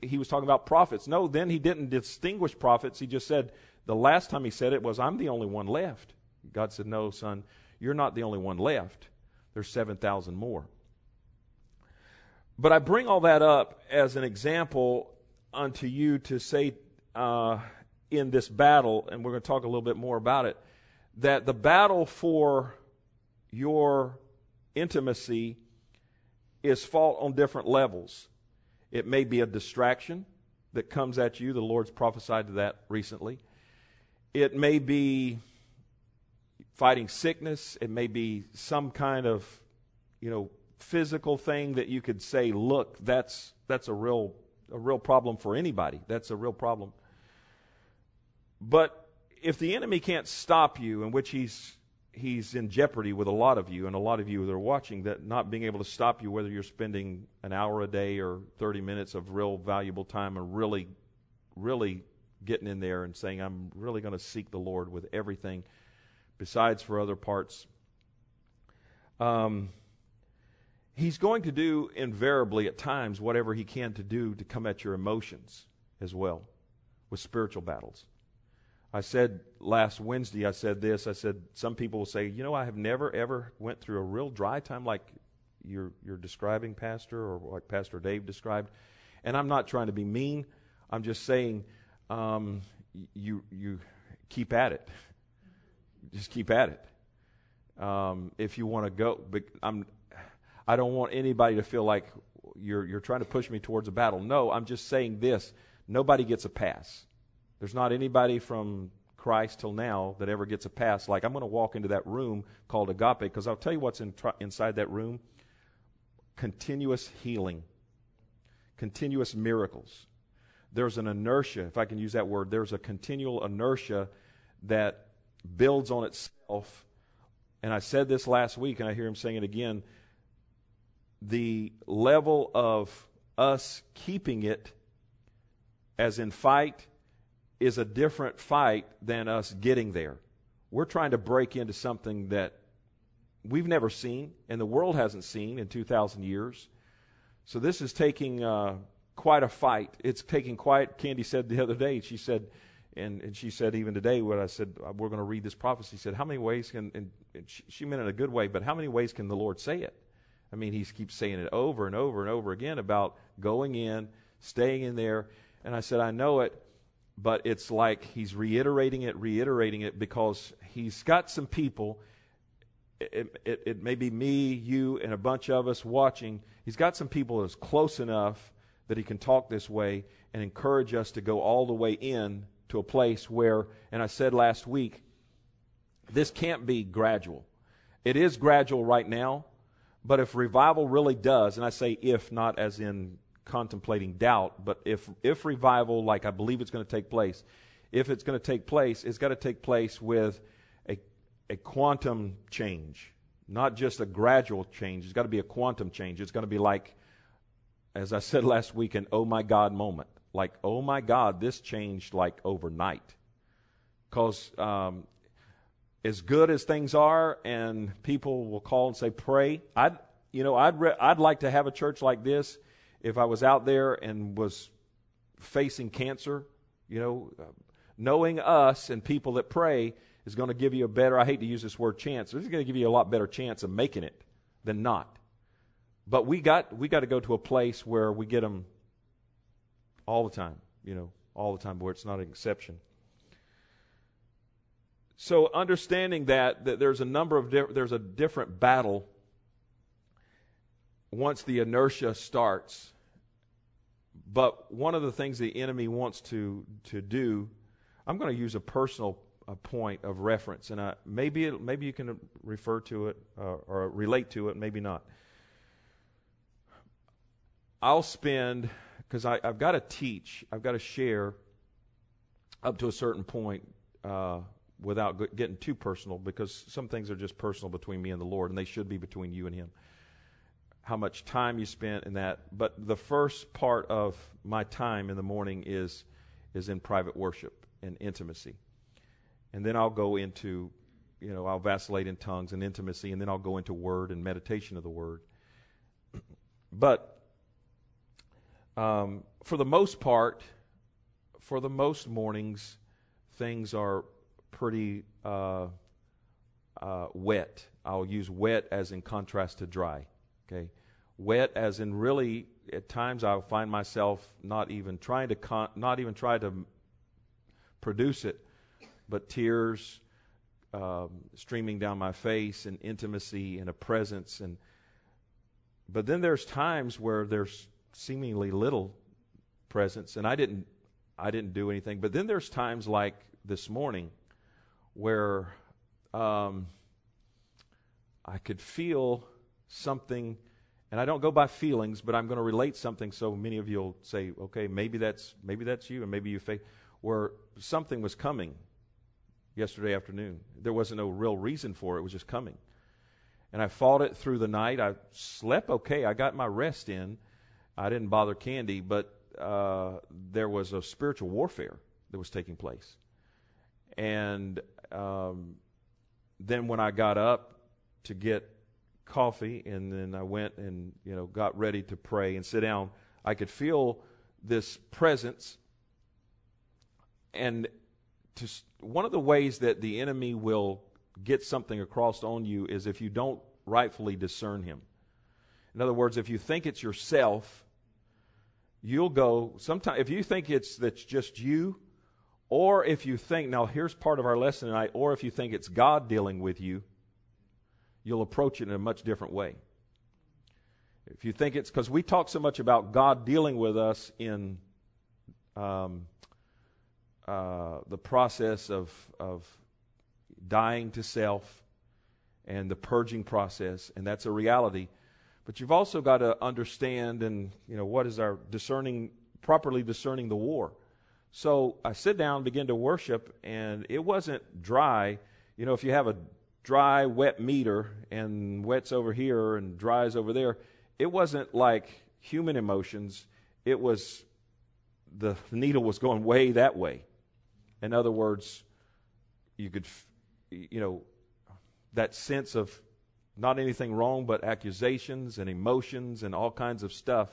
he was talking about prophets. No, then he didn't distinguish prophets. He just said, the last time he said it was, I'm the only one left. God said, no, son, you're not the only one left. There's 7,000 more. But I bring all that up as an example unto you to say uh, in this battle, and we're going to talk a little bit more about it, that the battle for your intimacy is fought on different levels. It may be a distraction that comes at you. The Lord's prophesied to that recently. It may be fighting sickness. It may be some kind of, you know, physical thing that you could say, look, that's that's a real a real problem for anybody. That's a real problem. But if the enemy can't stop you, in which he's he's in jeopardy with a lot of you and a lot of you that are watching that not being able to stop you whether you're spending an hour a day or 30 minutes of real valuable time and really really getting in there and saying I'm really going to seek the Lord with everything besides for other parts. Um, he's going to do invariably at times whatever he can to do to come at your emotions as well with spiritual battles I said last Wednesday, I said this. I said some people will say, you know, I have never ever went through a real dry time like you're you're describing, Pastor, or like Pastor Dave described. And I'm not trying to be mean. I'm just saying, um, you you keep at it. Just keep at it. Um, if you want to go, but I'm. I don't want anybody to feel like you're you're trying to push me towards a battle. No, I'm just saying this. Nobody gets a pass. There's not anybody from Christ till now that ever gets a pass. Like, I'm going to walk into that room called agape because I'll tell you what's in, inside that room continuous healing, continuous miracles. There's an inertia, if I can use that word, there's a continual inertia that builds on itself. And I said this last week, and I hear him saying it again. The level of us keeping it, as in fight, is a different fight than us getting there. We're trying to break into something that we've never seen and the world hasn't seen in 2,000 years. So this is taking uh, quite a fight. It's taking quite, Candy said the other day, she said, and, and she said even today when I said, uh, we're going to read this prophecy, she said, how many ways can, and, and she, she meant it in a good way, but how many ways can the Lord say it? I mean, he keeps saying it over and over and over again about going in, staying in there. And I said, I know it but it's like he's reiterating it, reiterating it because he's got some people. It, it, it, may be me, you, and a bunch of us watching. He's got some people that's close enough that he can talk this way and encourage us to go all the way in to a place where, and I said last week, this can't be gradual. It is gradual right now, but if revival really does, and I say if, not as in contemplating doubt, but if, if revival, like I believe it's going to take place, if it's going to take place, it's got to take place with a, a quantum change, not just a gradual change. It's got to be a quantum change. It's going to be like, as I said last week, an oh my God moment. Like, oh my God, this changed like overnight. Because um, as good as things are, and people will call and say, pray, I'd, you know, I'd, re- I'd like to have a church like this if I was out there and was facing cancer, you know, knowing us and people that pray is going to give you a better, I hate to use this word chance, it's going to give you a lot better chance of making it than not. But we got, we got to go to a place where we get them all the time, you know, all the time, where it's not an exception. So understanding that, that there's a number of, di- there's a different battle once the inertia starts but one of the things the enemy wants to, to do, I'm going to use a personal a point of reference, and I, maybe it, maybe you can refer to it uh, or relate to it, maybe not. I'll spend because I've got to teach, I've got to share up to a certain point uh, without getting too personal, because some things are just personal between me and the Lord, and they should be between you and Him how much time you spent in that. But the first part of my time in the morning is is in private worship and intimacy. And then I'll go into, you know, I'll vacillate in tongues and intimacy, and then I'll go into word and meditation of the word. But um, for the most part, for the most mornings, things are pretty uh, uh, wet. I'll use wet as in contrast to dry. Okay? Wet as in really at times I'll find myself not even trying to con- not even try to produce it, but tears um, streaming down my face and intimacy and a presence and but then there's times where there's seemingly little presence and I didn't I didn't do anything. But then there's times like this morning where um, I could feel something, and I don't go by feelings, but I'm going to relate something so many of you will say, okay, maybe that's, maybe that's you, and maybe you face, where something was coming yesterday afternoon. There wasn't no real reason for it, it was just coming. And I fought it through the night. I slept okay. I got my rest in. I didn't bother Candy, but uh, there was a spiritual warfare that was taking place. And um, then when I got up to get coffee, and then I went and you know got ready to pray and sit down, I could feel this presence. And to, one of the ways that the enemy will get something across on you is if you don't rightfully discern him. In other words, if you think it's yourself, you'll go sometimes if you think it's that's just you, or if you think now here's part of our lesson tonight, or if you think it's God dealing with you, you'll approach it in a much different way. If you think it's because we talk so much about God dealing with us in um, uh, the process of, of dying to self and the purging process, and that's a reality. But you've also got to understand and you know what is our discerning properly discerning the war. So I sit down, begin to worship, and it wasn't dry. You know, if you have a dry, wet meter and wet's over here and dry's over there, it wasn't like human emotions. It was the needle was going way that way. In other words, you could, you know, that sense of not anything wrong, but accusations and emotions and all kinds of stuff.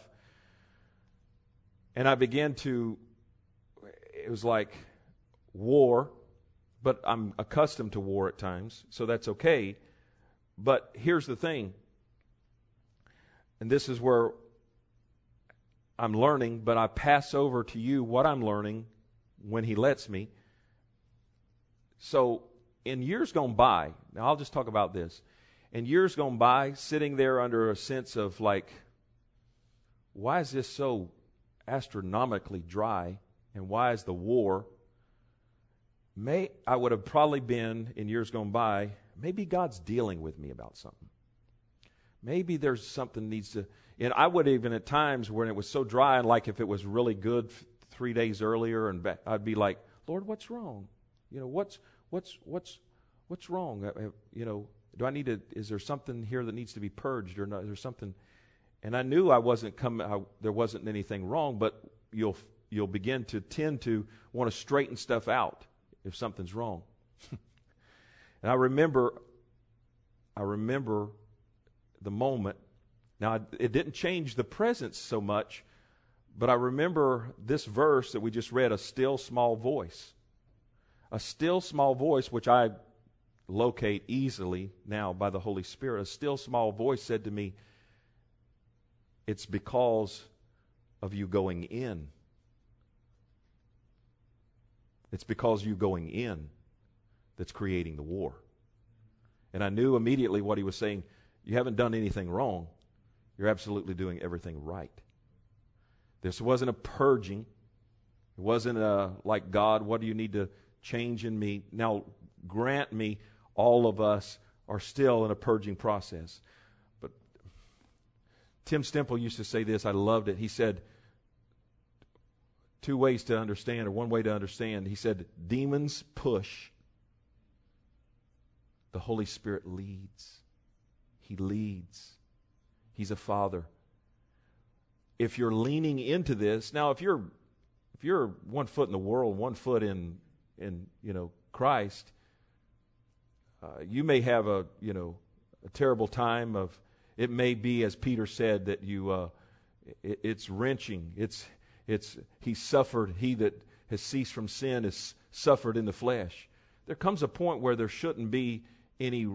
And I began to, it was like war, but I'm accustomed to war at times, so that's okay. But here's the thing, and this is where I'm learning, but I pass over to you what I'm learning when He lets me. So, in years gone by, now I'll just talk about this. In years gone by, sitting there under a sense of like, why is this so astronomically dry? And why is the war? May I would have probably been in years gone by, maybe God's dealing with me about something. Maybe there's something needs to and I would even at times when it was so dry and like if it was really good three days earlier and I'd be like, Lord, what's wrong? You know, what's what's what's what's wrong? Uh, uh, you know, do I need to? Is there something here that needs to be purged, or not, is there something? And I knew I wasn't coming. I, there wasn't anything wrong, but you'll you'll begin to tend to want to straighten stuff out if something's wrong. and I remember, I remember the moment. Now it didn't change the presence so much, but I remember this verse that we just read: a still small voice a still small voice, which I locate easily now by the Holy Spirit, a still small voice said to me, It's because of you going in. It's because you going in that's creating the war. And I knew immediately what he was saying. You haven't done anything wrong. You're absolutely doing everything right. This wasn't a purging. It wasn't a, like, God, what do you need to change in me. Now, grant me, all of us are still in a purging process. But Tim Stemple used to say this, I loved it. He said, two ways to understand, or one way to understand. He said, demons push, the Holy Spirit leads. He leads. He's a father. If you're leaning into this, now if you're if you're one foot in the world, one foot in in you know Christ, uh, you may have a you know a terrible time of. It may be, as Peter said, that you uh, it, it's wrenching. It's it's he suffered. He that has ceased from sin has suffered in the flesh. There comes a point where there shouldn't be any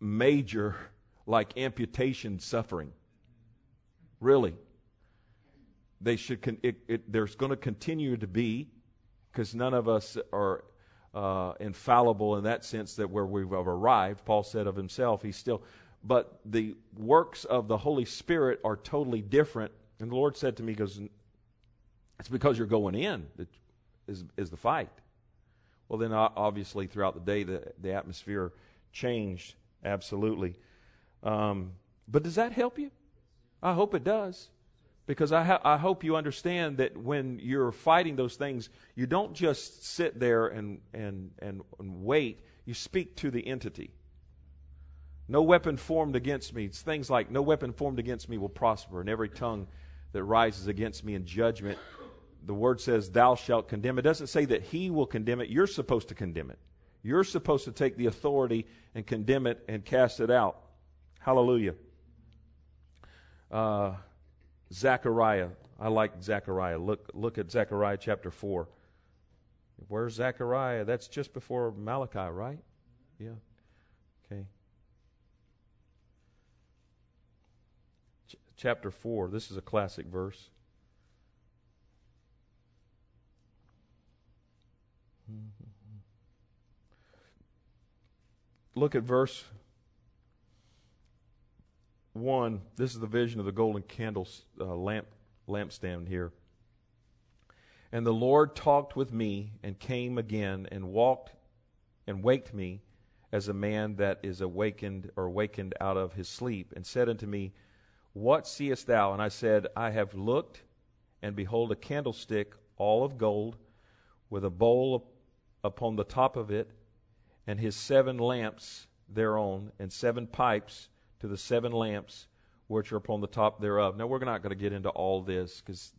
major like amputation suffering. Really, they should. Con- it, it, there's going to continue to be because none of us are uh, infallible in that sense that where we've arrived. Paul said of himself, he's still. But the works of the Holy Spirit are totally different. And the Lord said to me, "Because it's because you're going in that is, is the fight. Well, then obviously throughout the day, the, the atmosphere changed absolutely. Um, but does that help you? I hope it does. Because I, ha- I hope you understand that when you're fighting those things, you don't just sit there and, and, and, and wait, you speak to the entity. No weapon formed against me. It's things like, no weapon formed against me will prosper, and every tongue that rises against me in judgment, the word says, thou shalt condemn. It doesn't say that he will condemn it. You're supposed to condemn it. You're supposed to take the authority and condemn it and cast it out. Hallelujah. Uh, Zechariah. I like Zechariah. Look, look at Zechariah chapter 4. Where's Zechariah? That's just before Malachi, right? Yeah. Okay. Ch- chapter 4. This is a classic verse. Look at verse 1, this is the vision of the golden candle uh, lamp lampstand here. And the Lord talked with me and came again and walked and waked me as a man that is awakened or awakened out of his sleep and said unto me, What seest thou? And I said, I have looked and behold a candlestick all of gold with a bowl upon the top of it and his seven lamps thereon and seven pipes to the seven lamps which are upon the top thereof. Now we're not going to get into all this because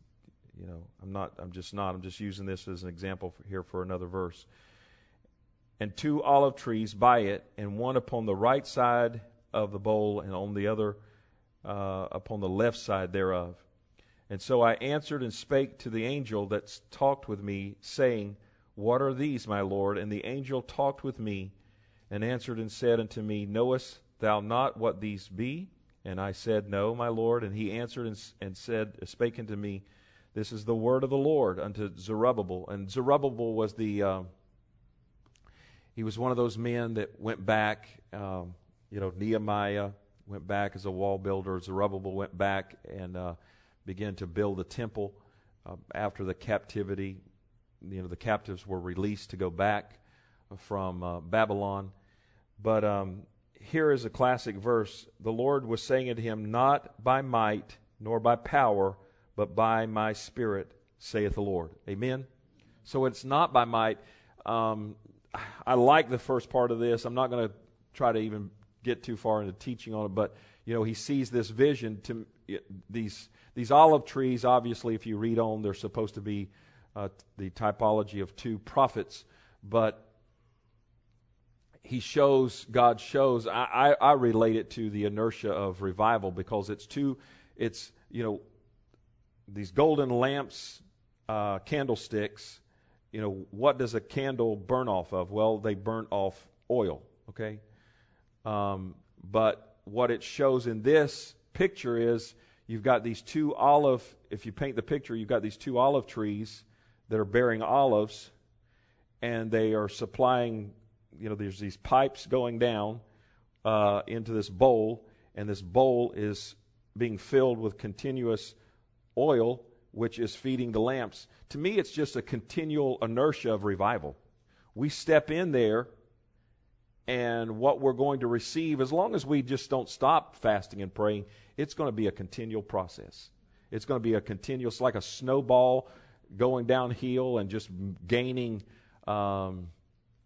you know I'm not. I'm just not. I'm just using this as an example for here for another verse. And two olive trees by it, and one upon the right side of the bowl, and on the other uh, upon the left side thereof. And so I answered and spake to the angel that talked with me, saying, What are these, my Lord? And the angel talked with me, and answered and said unto me, Knowest thou not what these be? And I said, No, my Lord. And he answered and, and said, spake unto me, This is the word of the Lord unto Zerubbabel. And Zerubbabel was the, uh, he was one of those men that went back, um, you know, Nehemiah went back as a wall builder. Zerubbabel went back and uh, began to build the temple uh, after the captivity. You know, the captives were released to go back from uh, Babylon. But um, here is a classic verse. The Lord was saying unto him, Not by might nor by power, but by my spirit, saith the Lord. Amen. So it's not by might. Um, I like the first part of this. I'm not going to try to even get too far into teaching on it, but you know, he sees this vision to these these olive trees. Obviously, if you read on, they're supposed to be uh, the typology of two prophets, but he shows, God shows, I, I, I, relate it to the inertia of revival because it's two, it's, you know, these golden lamps, uh, candlesticks, you know, what does a candle burn off of? Well, they burn off oil, okay? Um, but what it shows in this picture is you've got these two olive, if you paint the picture, you've got these two olive trees that are bearing olives, and they are supplying you know, there's these pipes going down uh, into this bowl, and this bowl is being filled with continuous oil, which is feeding the lamps. To me, it's just a continual inertia of revival. We step in there, and what we're going to receive, as long as we just don't stop fasting and praying, it's going to be a continual process. It's going to be a continuous, like a snowball going downhill and just gaining um,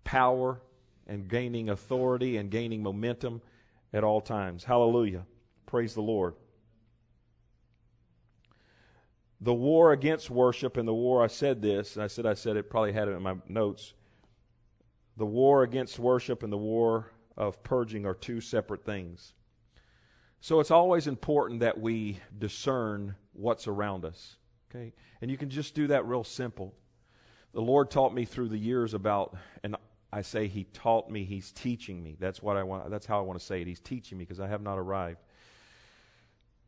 power and gaining authority and gaining momentum at all times. Hallelujah. Praise the Lord. The war against worship and the war, I said this, I said I said it, probably had it in my notes. The war against worship and the war of purging are two separate things. So it's always important that we discern what's around us. Okay? And you can just do that real simple. The Lord taught me through the years about, and I say he taught me, he's teaching me. That's what I want. That's how I want to say it. He's teaching me because I have not arrived.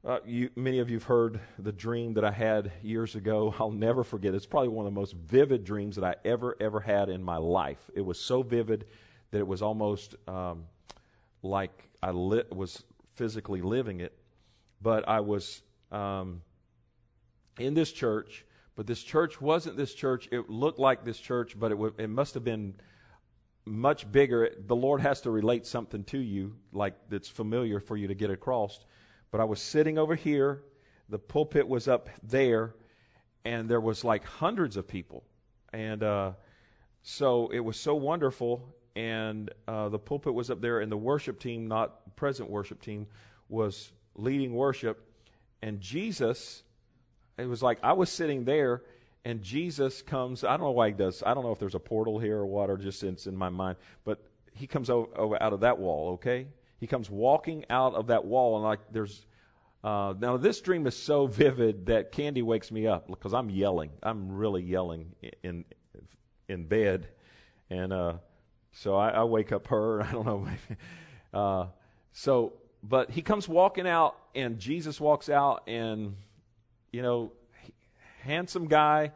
Uh, you, many of you have heard the dream that I had years ago. I'll never forget. It's probably one of the most vivid dreams that I ever, ever had in my life. It was so vivid that it was almost um, like I li- was physically living it. But I was um, in this church But this church wasn't this church. It looked like this church, but it, w- it must have been much bigger. The Lord has to relate something to you, like that's familiar for you to get across. But I was sitting over here. The pulpit was up there, and there was like hundreds of people, and uh, so it was so wonderful. And uh, the pulpit was up there, and the worship team, not present worship team, was leading worship. And Jesus, it was like I was sitting there, and Jesus comes. I don't know why he does. I don't know if there's a portal here or what, or just it's in my mind. But he comes over, over out of that wall. Okay, he comes walking out of that wall, and like there's. Uh, now this dream is so vivid that Candy wakes me up because I'm yelling. I'm really yelling in in bed, and uh, so I, I, wake up her. I don't know. uh, so, but he comes walking out, and Jesus walks out, and you know, handsome guy.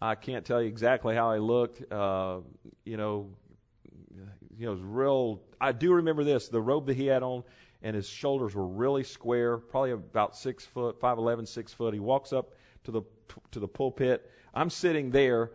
I can't tell you exactly how he looked. Uh, you know, you know, it was real. I do remember this: the robe that he had on, and his shoulders were really square, probably about six foot, five eleven, six foot. He walks up to the to the pulpit. I'm sitting there,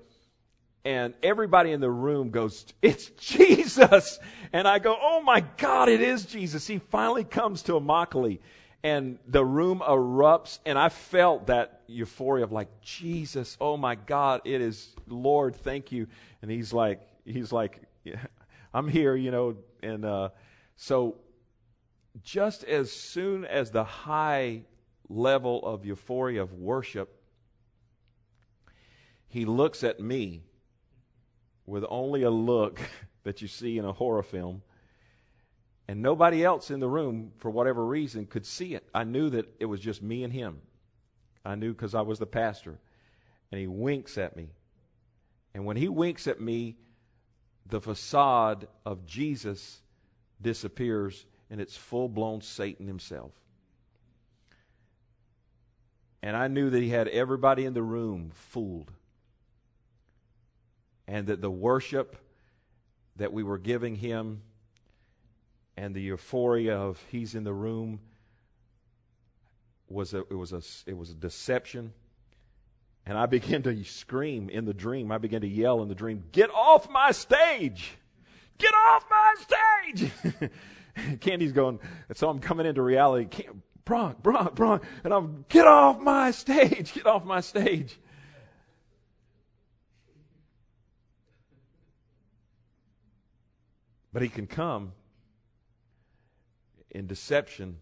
and everybody in the room goes, It's Jesus! And I go, Oh my God, it is Jesus. He finally comes to Immokalee and the room erupts and i felt that euphoria of like jesus oh my god it is lord thank you. And he's like he's like yeah, i'm here you know and uh, so just as soon as the high level of euphoria of worship he looks at me with only a look that you see in a horror film and nobody else in the room, for whatever reason, could see it. I knew that it was just me and him. I knew because I was the pastor. And he winks at me. And when he winks at me, the facade of Jesus disappears and it's full blown Satan himself. And I knew that he had everybody in the room fooled. And that the worship that we were giving him and the euphoria of he's in the room was a, it was a it was a deception and I began to scream in the dream. I began to yell in the dream, "Get off my stage! Get off my stage!" Candy's going, so I'm coming into reality. Bronk, Bronk, Bronk, and I'm get off my stage! Get off my stage! But he can come in deception.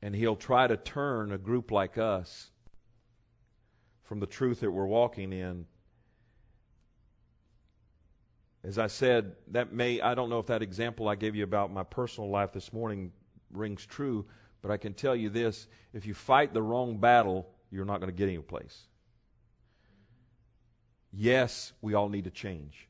And he'll try to turn a group like us from the truth that we're walking in. As I said, that may, I don't know if that example I gave you about my personal life this morning rings true, but I can tell you this if you fight the wrong battle, you're not going to get any place. Yes, we all need to change.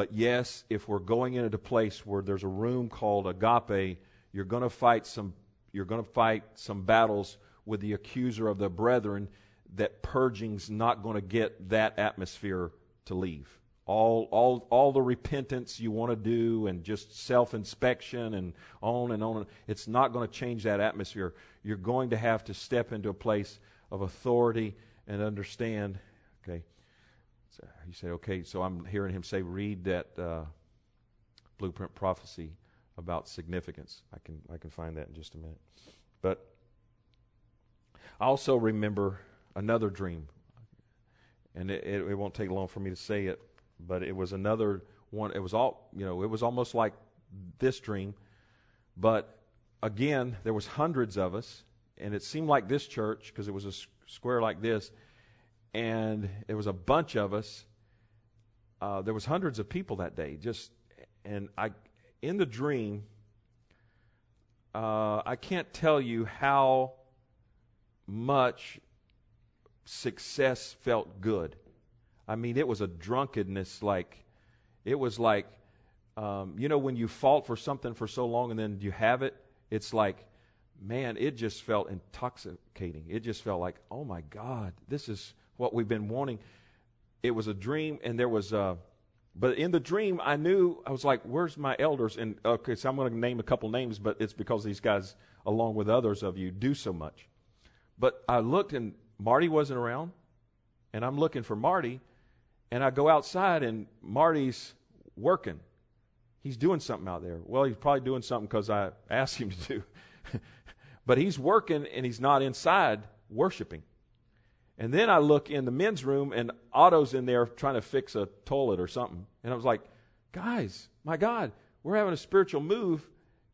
But yes, if we're going into a place where there's a room called agape, you're going to fight some you're going to fight some battles with the accuser of the brethren that purging's not going to get that atmosphere to leave. All, all, all the repentance you want to do and just self inspection and on and on, it's not going to change that atmosphere. You're going to have to step into a place of authority and understand, okay, so you say, okay, so I'm hearing him say, read that uh, blueprint prophecy about significance. I can I can find that in just a minute. But I also remember another dream, and it, it, it won't take long for me to say it, but it was another one. It was all you know. It was almost like this dream, but again, there was hundreds of us, and it seemed like this church because it was a square like this and there was a bunch of us. Uh, there was hundreds of people that day. Just and I, in the dream, uh, I can't tell you how much success felt good. I mean, it was a drunkenness like it was like um, you know when you fought for something for so long and then you have it. It's like man, it just felt intoxicating. It just felt like, oh my God, this is what we've been wanting. It was a dream, and there was a. Uh, but in the dream, I knew I was like, "Where's my elders?" And okay, so I'm going to name a couple names, but it's because these guys, along with others of you, do so much. But I looked and Marty wasn't around, and I'm looking for Marty, and I go outside and Marty's working. He's doing something out there. Well, he's probably doing something because I asked him to do. but he's working and he's not inside worshiping. And then I look in the men's room and Otto's in there trying to fix a toilet or something. And I was like, guys, my God, we're having a spiritual move.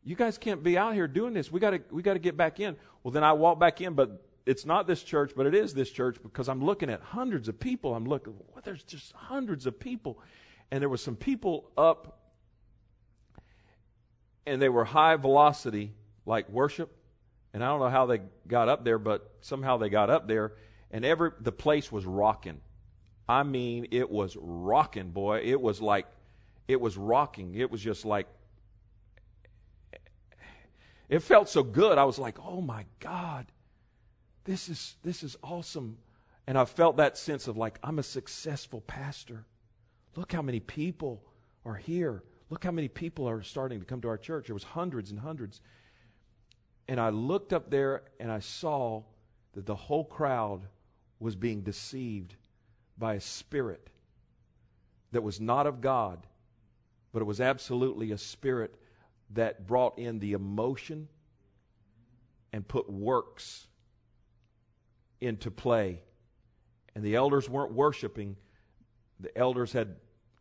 You guys can't be out here doing this. We got to we got to get back in. Well, then I walk back in, but it's not this church, but it is this church because I'm looking at hundreds of people. I'm looking, well, there's just hundreds of people. And there were some people up, and they were high velocity, like worship. And I don't know how they got up there, but somehow they got up there, and every the place was rocking. I mean, it was rocking, boy. It was like, it was rocking. It was just like, it felt so good. I was like, oh my God this is, this is awesome. And I felt that sense of like, I'm a successful pastor. Look how many people are here. Look how many people are starting to come to our church. There was hundreds and hundreds. And I looked up there and I saw that the whole crowd was being deceived by a spirit that was not of God, but it was absolutely a spirit that brought in the emotion and put works into play. And the elders weren't worshiping. The elders had,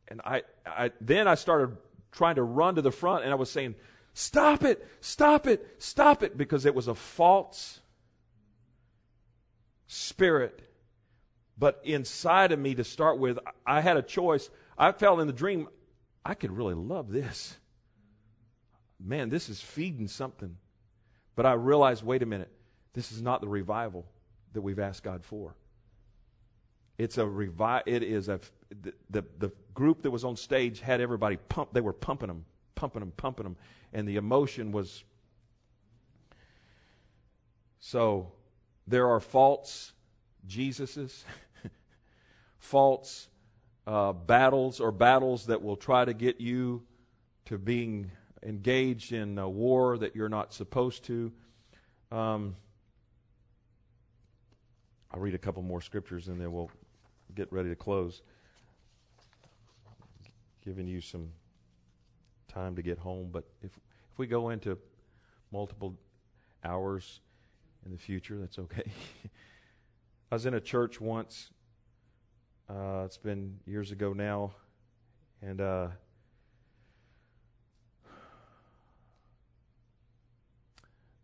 and I, I then I started trying to run to the front and I was saying, Stop it, stop it, stop it, because it was a false spirit. But inside of me to start with, I had a choice. I felt in the dream, I could really love this. Man, this is feeding something. But I realized, wait a minute, this is not the revival that we've asked God for. It's a revi- It is a the, the, the group that was on stage had everybody pump. They were pumping them, pumping them, pumping them, and the emotion was. So, there are false Jesuses, false uh, battles or battles that will try to get you to being engaged in a war that you're not supposed to. Um, I'll read a couple more scriptures and then we'll get ready to close. Giving you some time to get home, but if if we go into multiple hours in the future, that's okay. I was in a church once. Uh, it's been years ago now, and uh,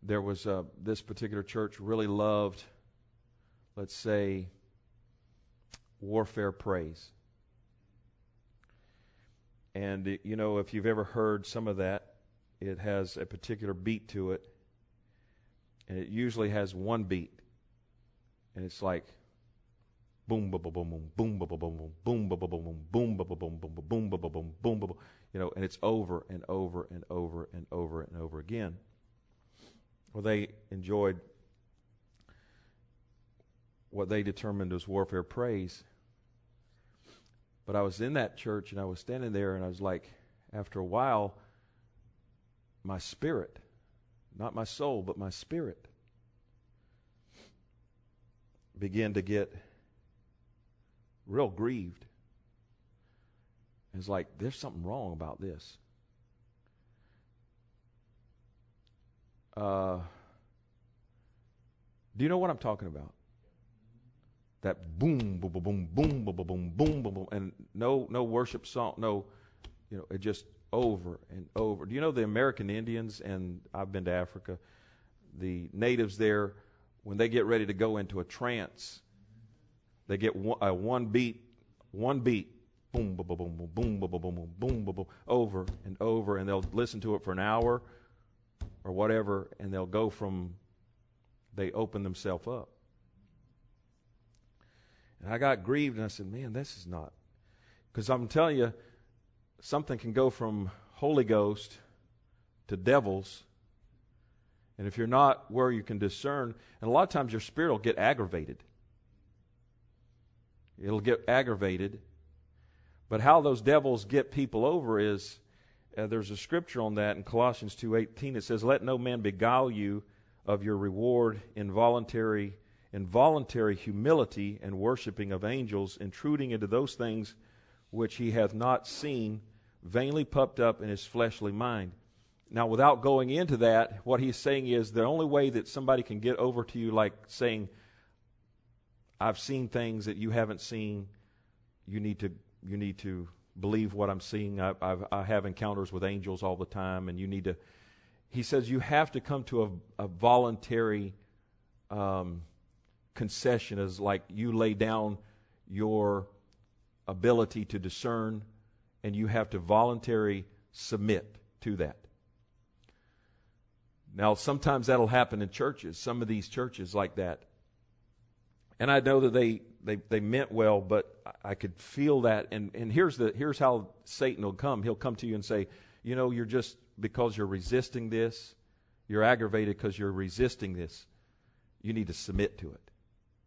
there was uh, this particular church really loved let's say, warfare praise. And, you know, if you've ever heard some of that, it has a particular beat to it. And it usually has one beat. And it's like boom ba ba boom boom boom ba ba boom boom boom ba ba boom boom boom ba ba boom boom boom ba ba boom boom ba you know and it's over and over and over and over and over again. Well they enjoyed what they determined was warfare praise. But I was in that church and I was standing there and I was like after a while my spirit not my soul but my spirit began to get real grieved. It's like, there's something wrong about this. Uh, do you know what I'm talking about? that boom, boom, boom, boom, boom, boom, boom, boom, boom, boom, and no, no worship song, no, you know, it just over and over. Do you know the American Indians? And I've been to Africa. The natives there, when they get ready to go into a trance, they get one, uh, one beat, one beat, boom, boom, boom, boom, boom, boom, boom, boom, boom, boom, boom, over and over, and they'll listen to it for an hour or whatever, and they'll go from, they open themselves up. And I got grieved and I said, man, this is not. Because I'm telling you, something can go from Holy Ghost to devils. And if you're not where you can discern, and a lot of times your spirit will get aggravated. It'll get aggravated. But how those devils get people over is uh, there's a scripture on that in Colossians 2:18 it says let no man beguile you of your reward in voluntary involuntary humility and worshiping of angels, intruding into those things which he hath not seen, vainly puffed up in his fleshly mind. Now, without going into that, what he's saying is the only way that somebody can get over to you, like saying, I've seen things that you haven't seen, you need to, you need to believe what I'm seeing. I, I've, I have encounters with angels all the time, and you need to. He says you have to come to a, a voluntary um, concession, as like you lay down your ability to discern, and you have to voluntarily submit to that. Now, sometimes that'll happen in churches, some of these churches like that. And I know that they, they, they meant well, but I could feel that. And, and here's, the, here's how Satan will come. He'll come to you and say, You know, you're just, because you're resisting this, you're aggravated because you're resisting this. You need to submit to it.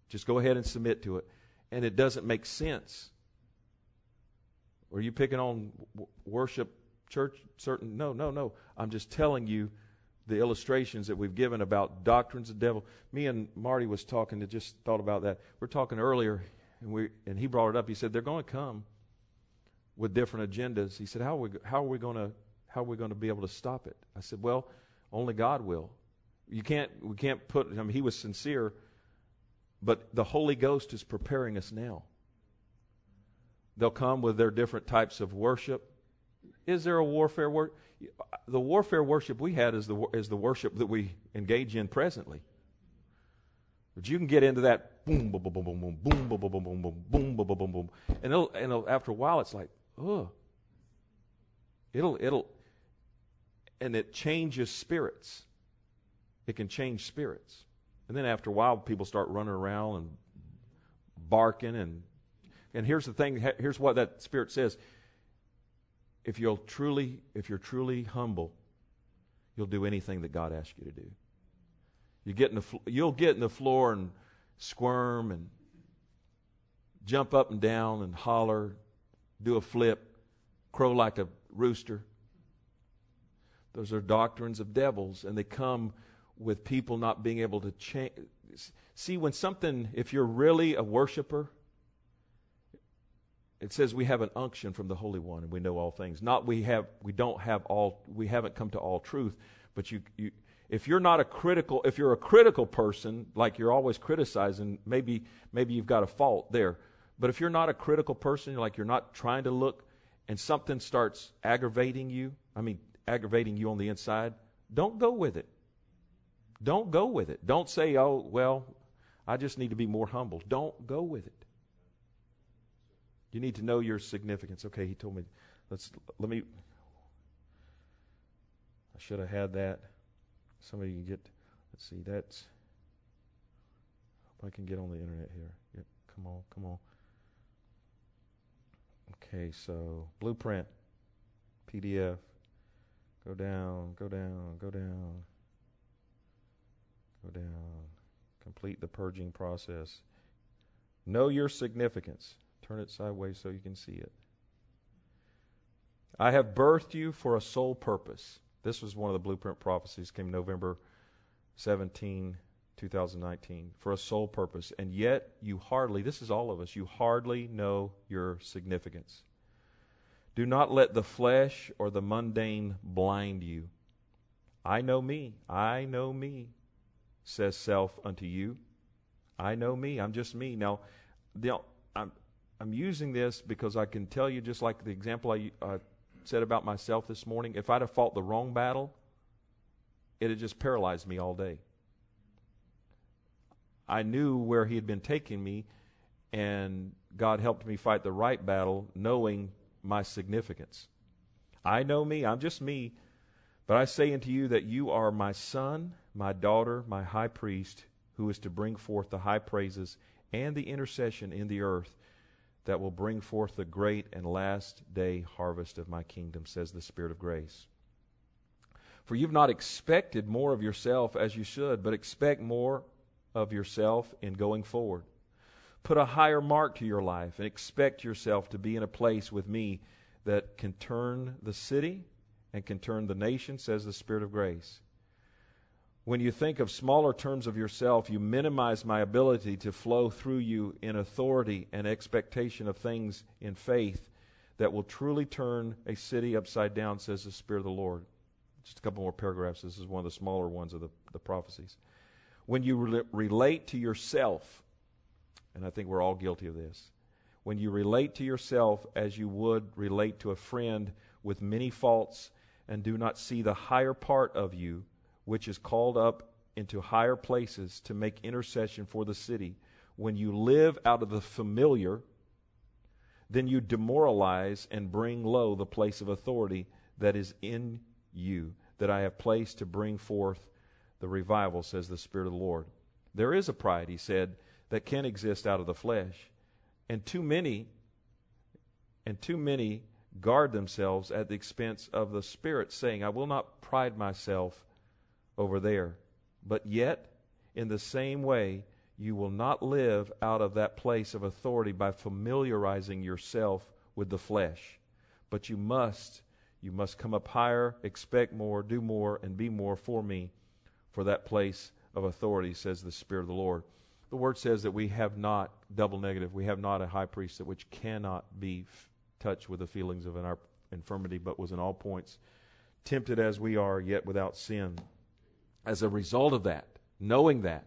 Just go ahead and submit to it. And it doesn't make sense. Are you picking on worship church certain no no no i'm just telling you the illustrations that we've given about doctrines of devil. Me and Marty was talking to just thought about that. We are talking earlier, and we and he brought it up. He said they're going to come with different agendas. He said, "How are we, how are we going to how are we going to be able to stop it?" I said, "Well, only God will. You can't we can't put. I mean, he was sincere, but the Holy Ghost is preparing us now. They'll come with their different types of worship. Is there a warfare word? the warfare worship we had is the, is the worship that we engage in presently. But you can get into that boom, boom, boom, boom, boom, boom, boom, boom, boom, boom, boom, boom, boom, boom, boom, boom, and it'll, and it'll, after a while, it's like, oh, it'll, it'll, and it changes spirits. It can change spirits, and then after a while, people start running around and barking, and and here's the thing. Here's what that spirit says if you'll truly, if you're truly humble, you'll do anything that God asks you to do. You get in the, you'll get in the floor and squirm and jump up and down and holler, do a flip, crow like a rooster. Those are doctrines of devils, and they come with people not being able to change. See, when something, if you're really a worshiper, it says we have an unction from the Holy One and we know all things. Not we have we don't have all we haven't come to all truth, but you you if you're not a critical if you're a critical person, like you're always criticizing, maybe maybe you've got a fault there. But if you're not a critical person, like you're not trying to look and something starts aggravating you, I mean aggravating you on the inside, don't go with it. Don't go with it. Don't say, "Oh, well, I just need to be more humble." Don't go with it. You need to know your significance. Okay, he told me. Let's let me. I should have had that. Somebody can get. Let's see. That's. Hope I can get on the internet here. Yep. Come on. Come on. Okay. So blueprint, PDF. Go down. Go down. Go down. Go down. Complete the purging process. Know your significance. Turn it sideways so you can see it. I have birthed you for a sole purpose. This was one of the blueprint prophecies, came November 17, 2019, for a sole purpose. And yet, you hardly, this is all of us, you hardly know your significance. Do not let the flesh or the mundane blind you. I know me. I know me, says self unto you. I know me. I'm just me. Now, the, I'm using this because I can tell you, just like the example I uh, said about myself this morning, if I'd have fought the wrong battle, it had just paralyzed me all day. I knew where He had been taking me, and God helped me fight the right battle, knowing my significance. I know me, I'm just me, but I say unto you that you are my son, my daughter, my high priest, who is to bring forth the high praises and the intercession in the earth that will bring forth the great and last day harvest of my kingdom, says the Spirit of grace. For you've not expected more of yourself as you should, but expect more of yourself in going forward. Put a higher mark to your life and expect yourself to be in a place with me that can turn the city and can turn the nation, says the Spirit of grace. When you think of smaller terms of yourself, you minimize my ability to flow through you in authority and expectation of things in faith that will truly turn a city upside down, says the Spirit of the Lord. Just a couple more paragraphs. This is one of the smaller ones of the, the prophecies. When you re- relate to yourself, and I think we're all guilty of this, when you relate to yourself as you would relate to a friend with many faults and do not see the higher part of you, which is called up into higher places to make intercession for the city, when you live out of the familiar, then you demoralize and bring low the place of authority that is in you, that I have placed to bring forth the revival, says the Spirit of the Lord. There is a pride, he said, that can exist out of the flesh. And too many, and too many guard themselves at the expense of the Spirit, saying, I will not pride myself over there. But yet, in the same way, you will not live out of that place of authority by familiarizing yourself with the flesh. But you must, you must come up higher, expect more, do more, and be more for me for that place of authority, says the Spirit of the Lord. The word says that we have not, double negative, we have not a high priest that which cannot be f- touched with the feelings of our infirmity, but was in all points tempted as we are, yet without sin. As a result of that, knowing that,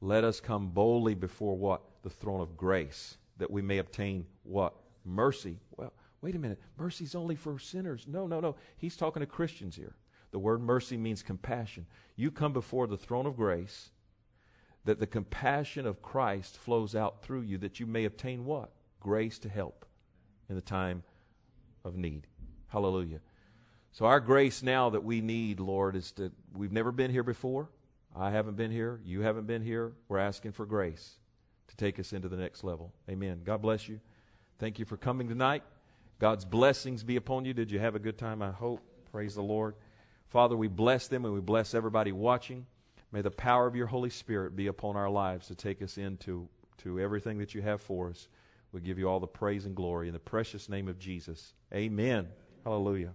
let us come boldly before what? The throne of grace, that we may obtain what? Mercy. Well, wait a minute. Mercy's only for sinners. No, no, no. He's talking to Christians here. The word mercy means compassion. You come before the throne of grace, that the compassion of Christ flows out through you, that you may obtain what? Grace to help in the time of need. Hallelujah. So, our grace now that we need, Lord, is that we've never been here before. I haven't been here. You haven't been here. We're asking for grace to take us into the next level. Amen. God bless you. Thank you for coming tonight. God's blessings be upon you. Did you have a good time? I hope. Praise the Lord. Father, we bless them and we bless everybody watching. May the power of your Holy Spirit be upon our lives to take us into to everything that you have for us. We give you all the praise and glory in the precious name of Jesus. Amen. Hallelujah.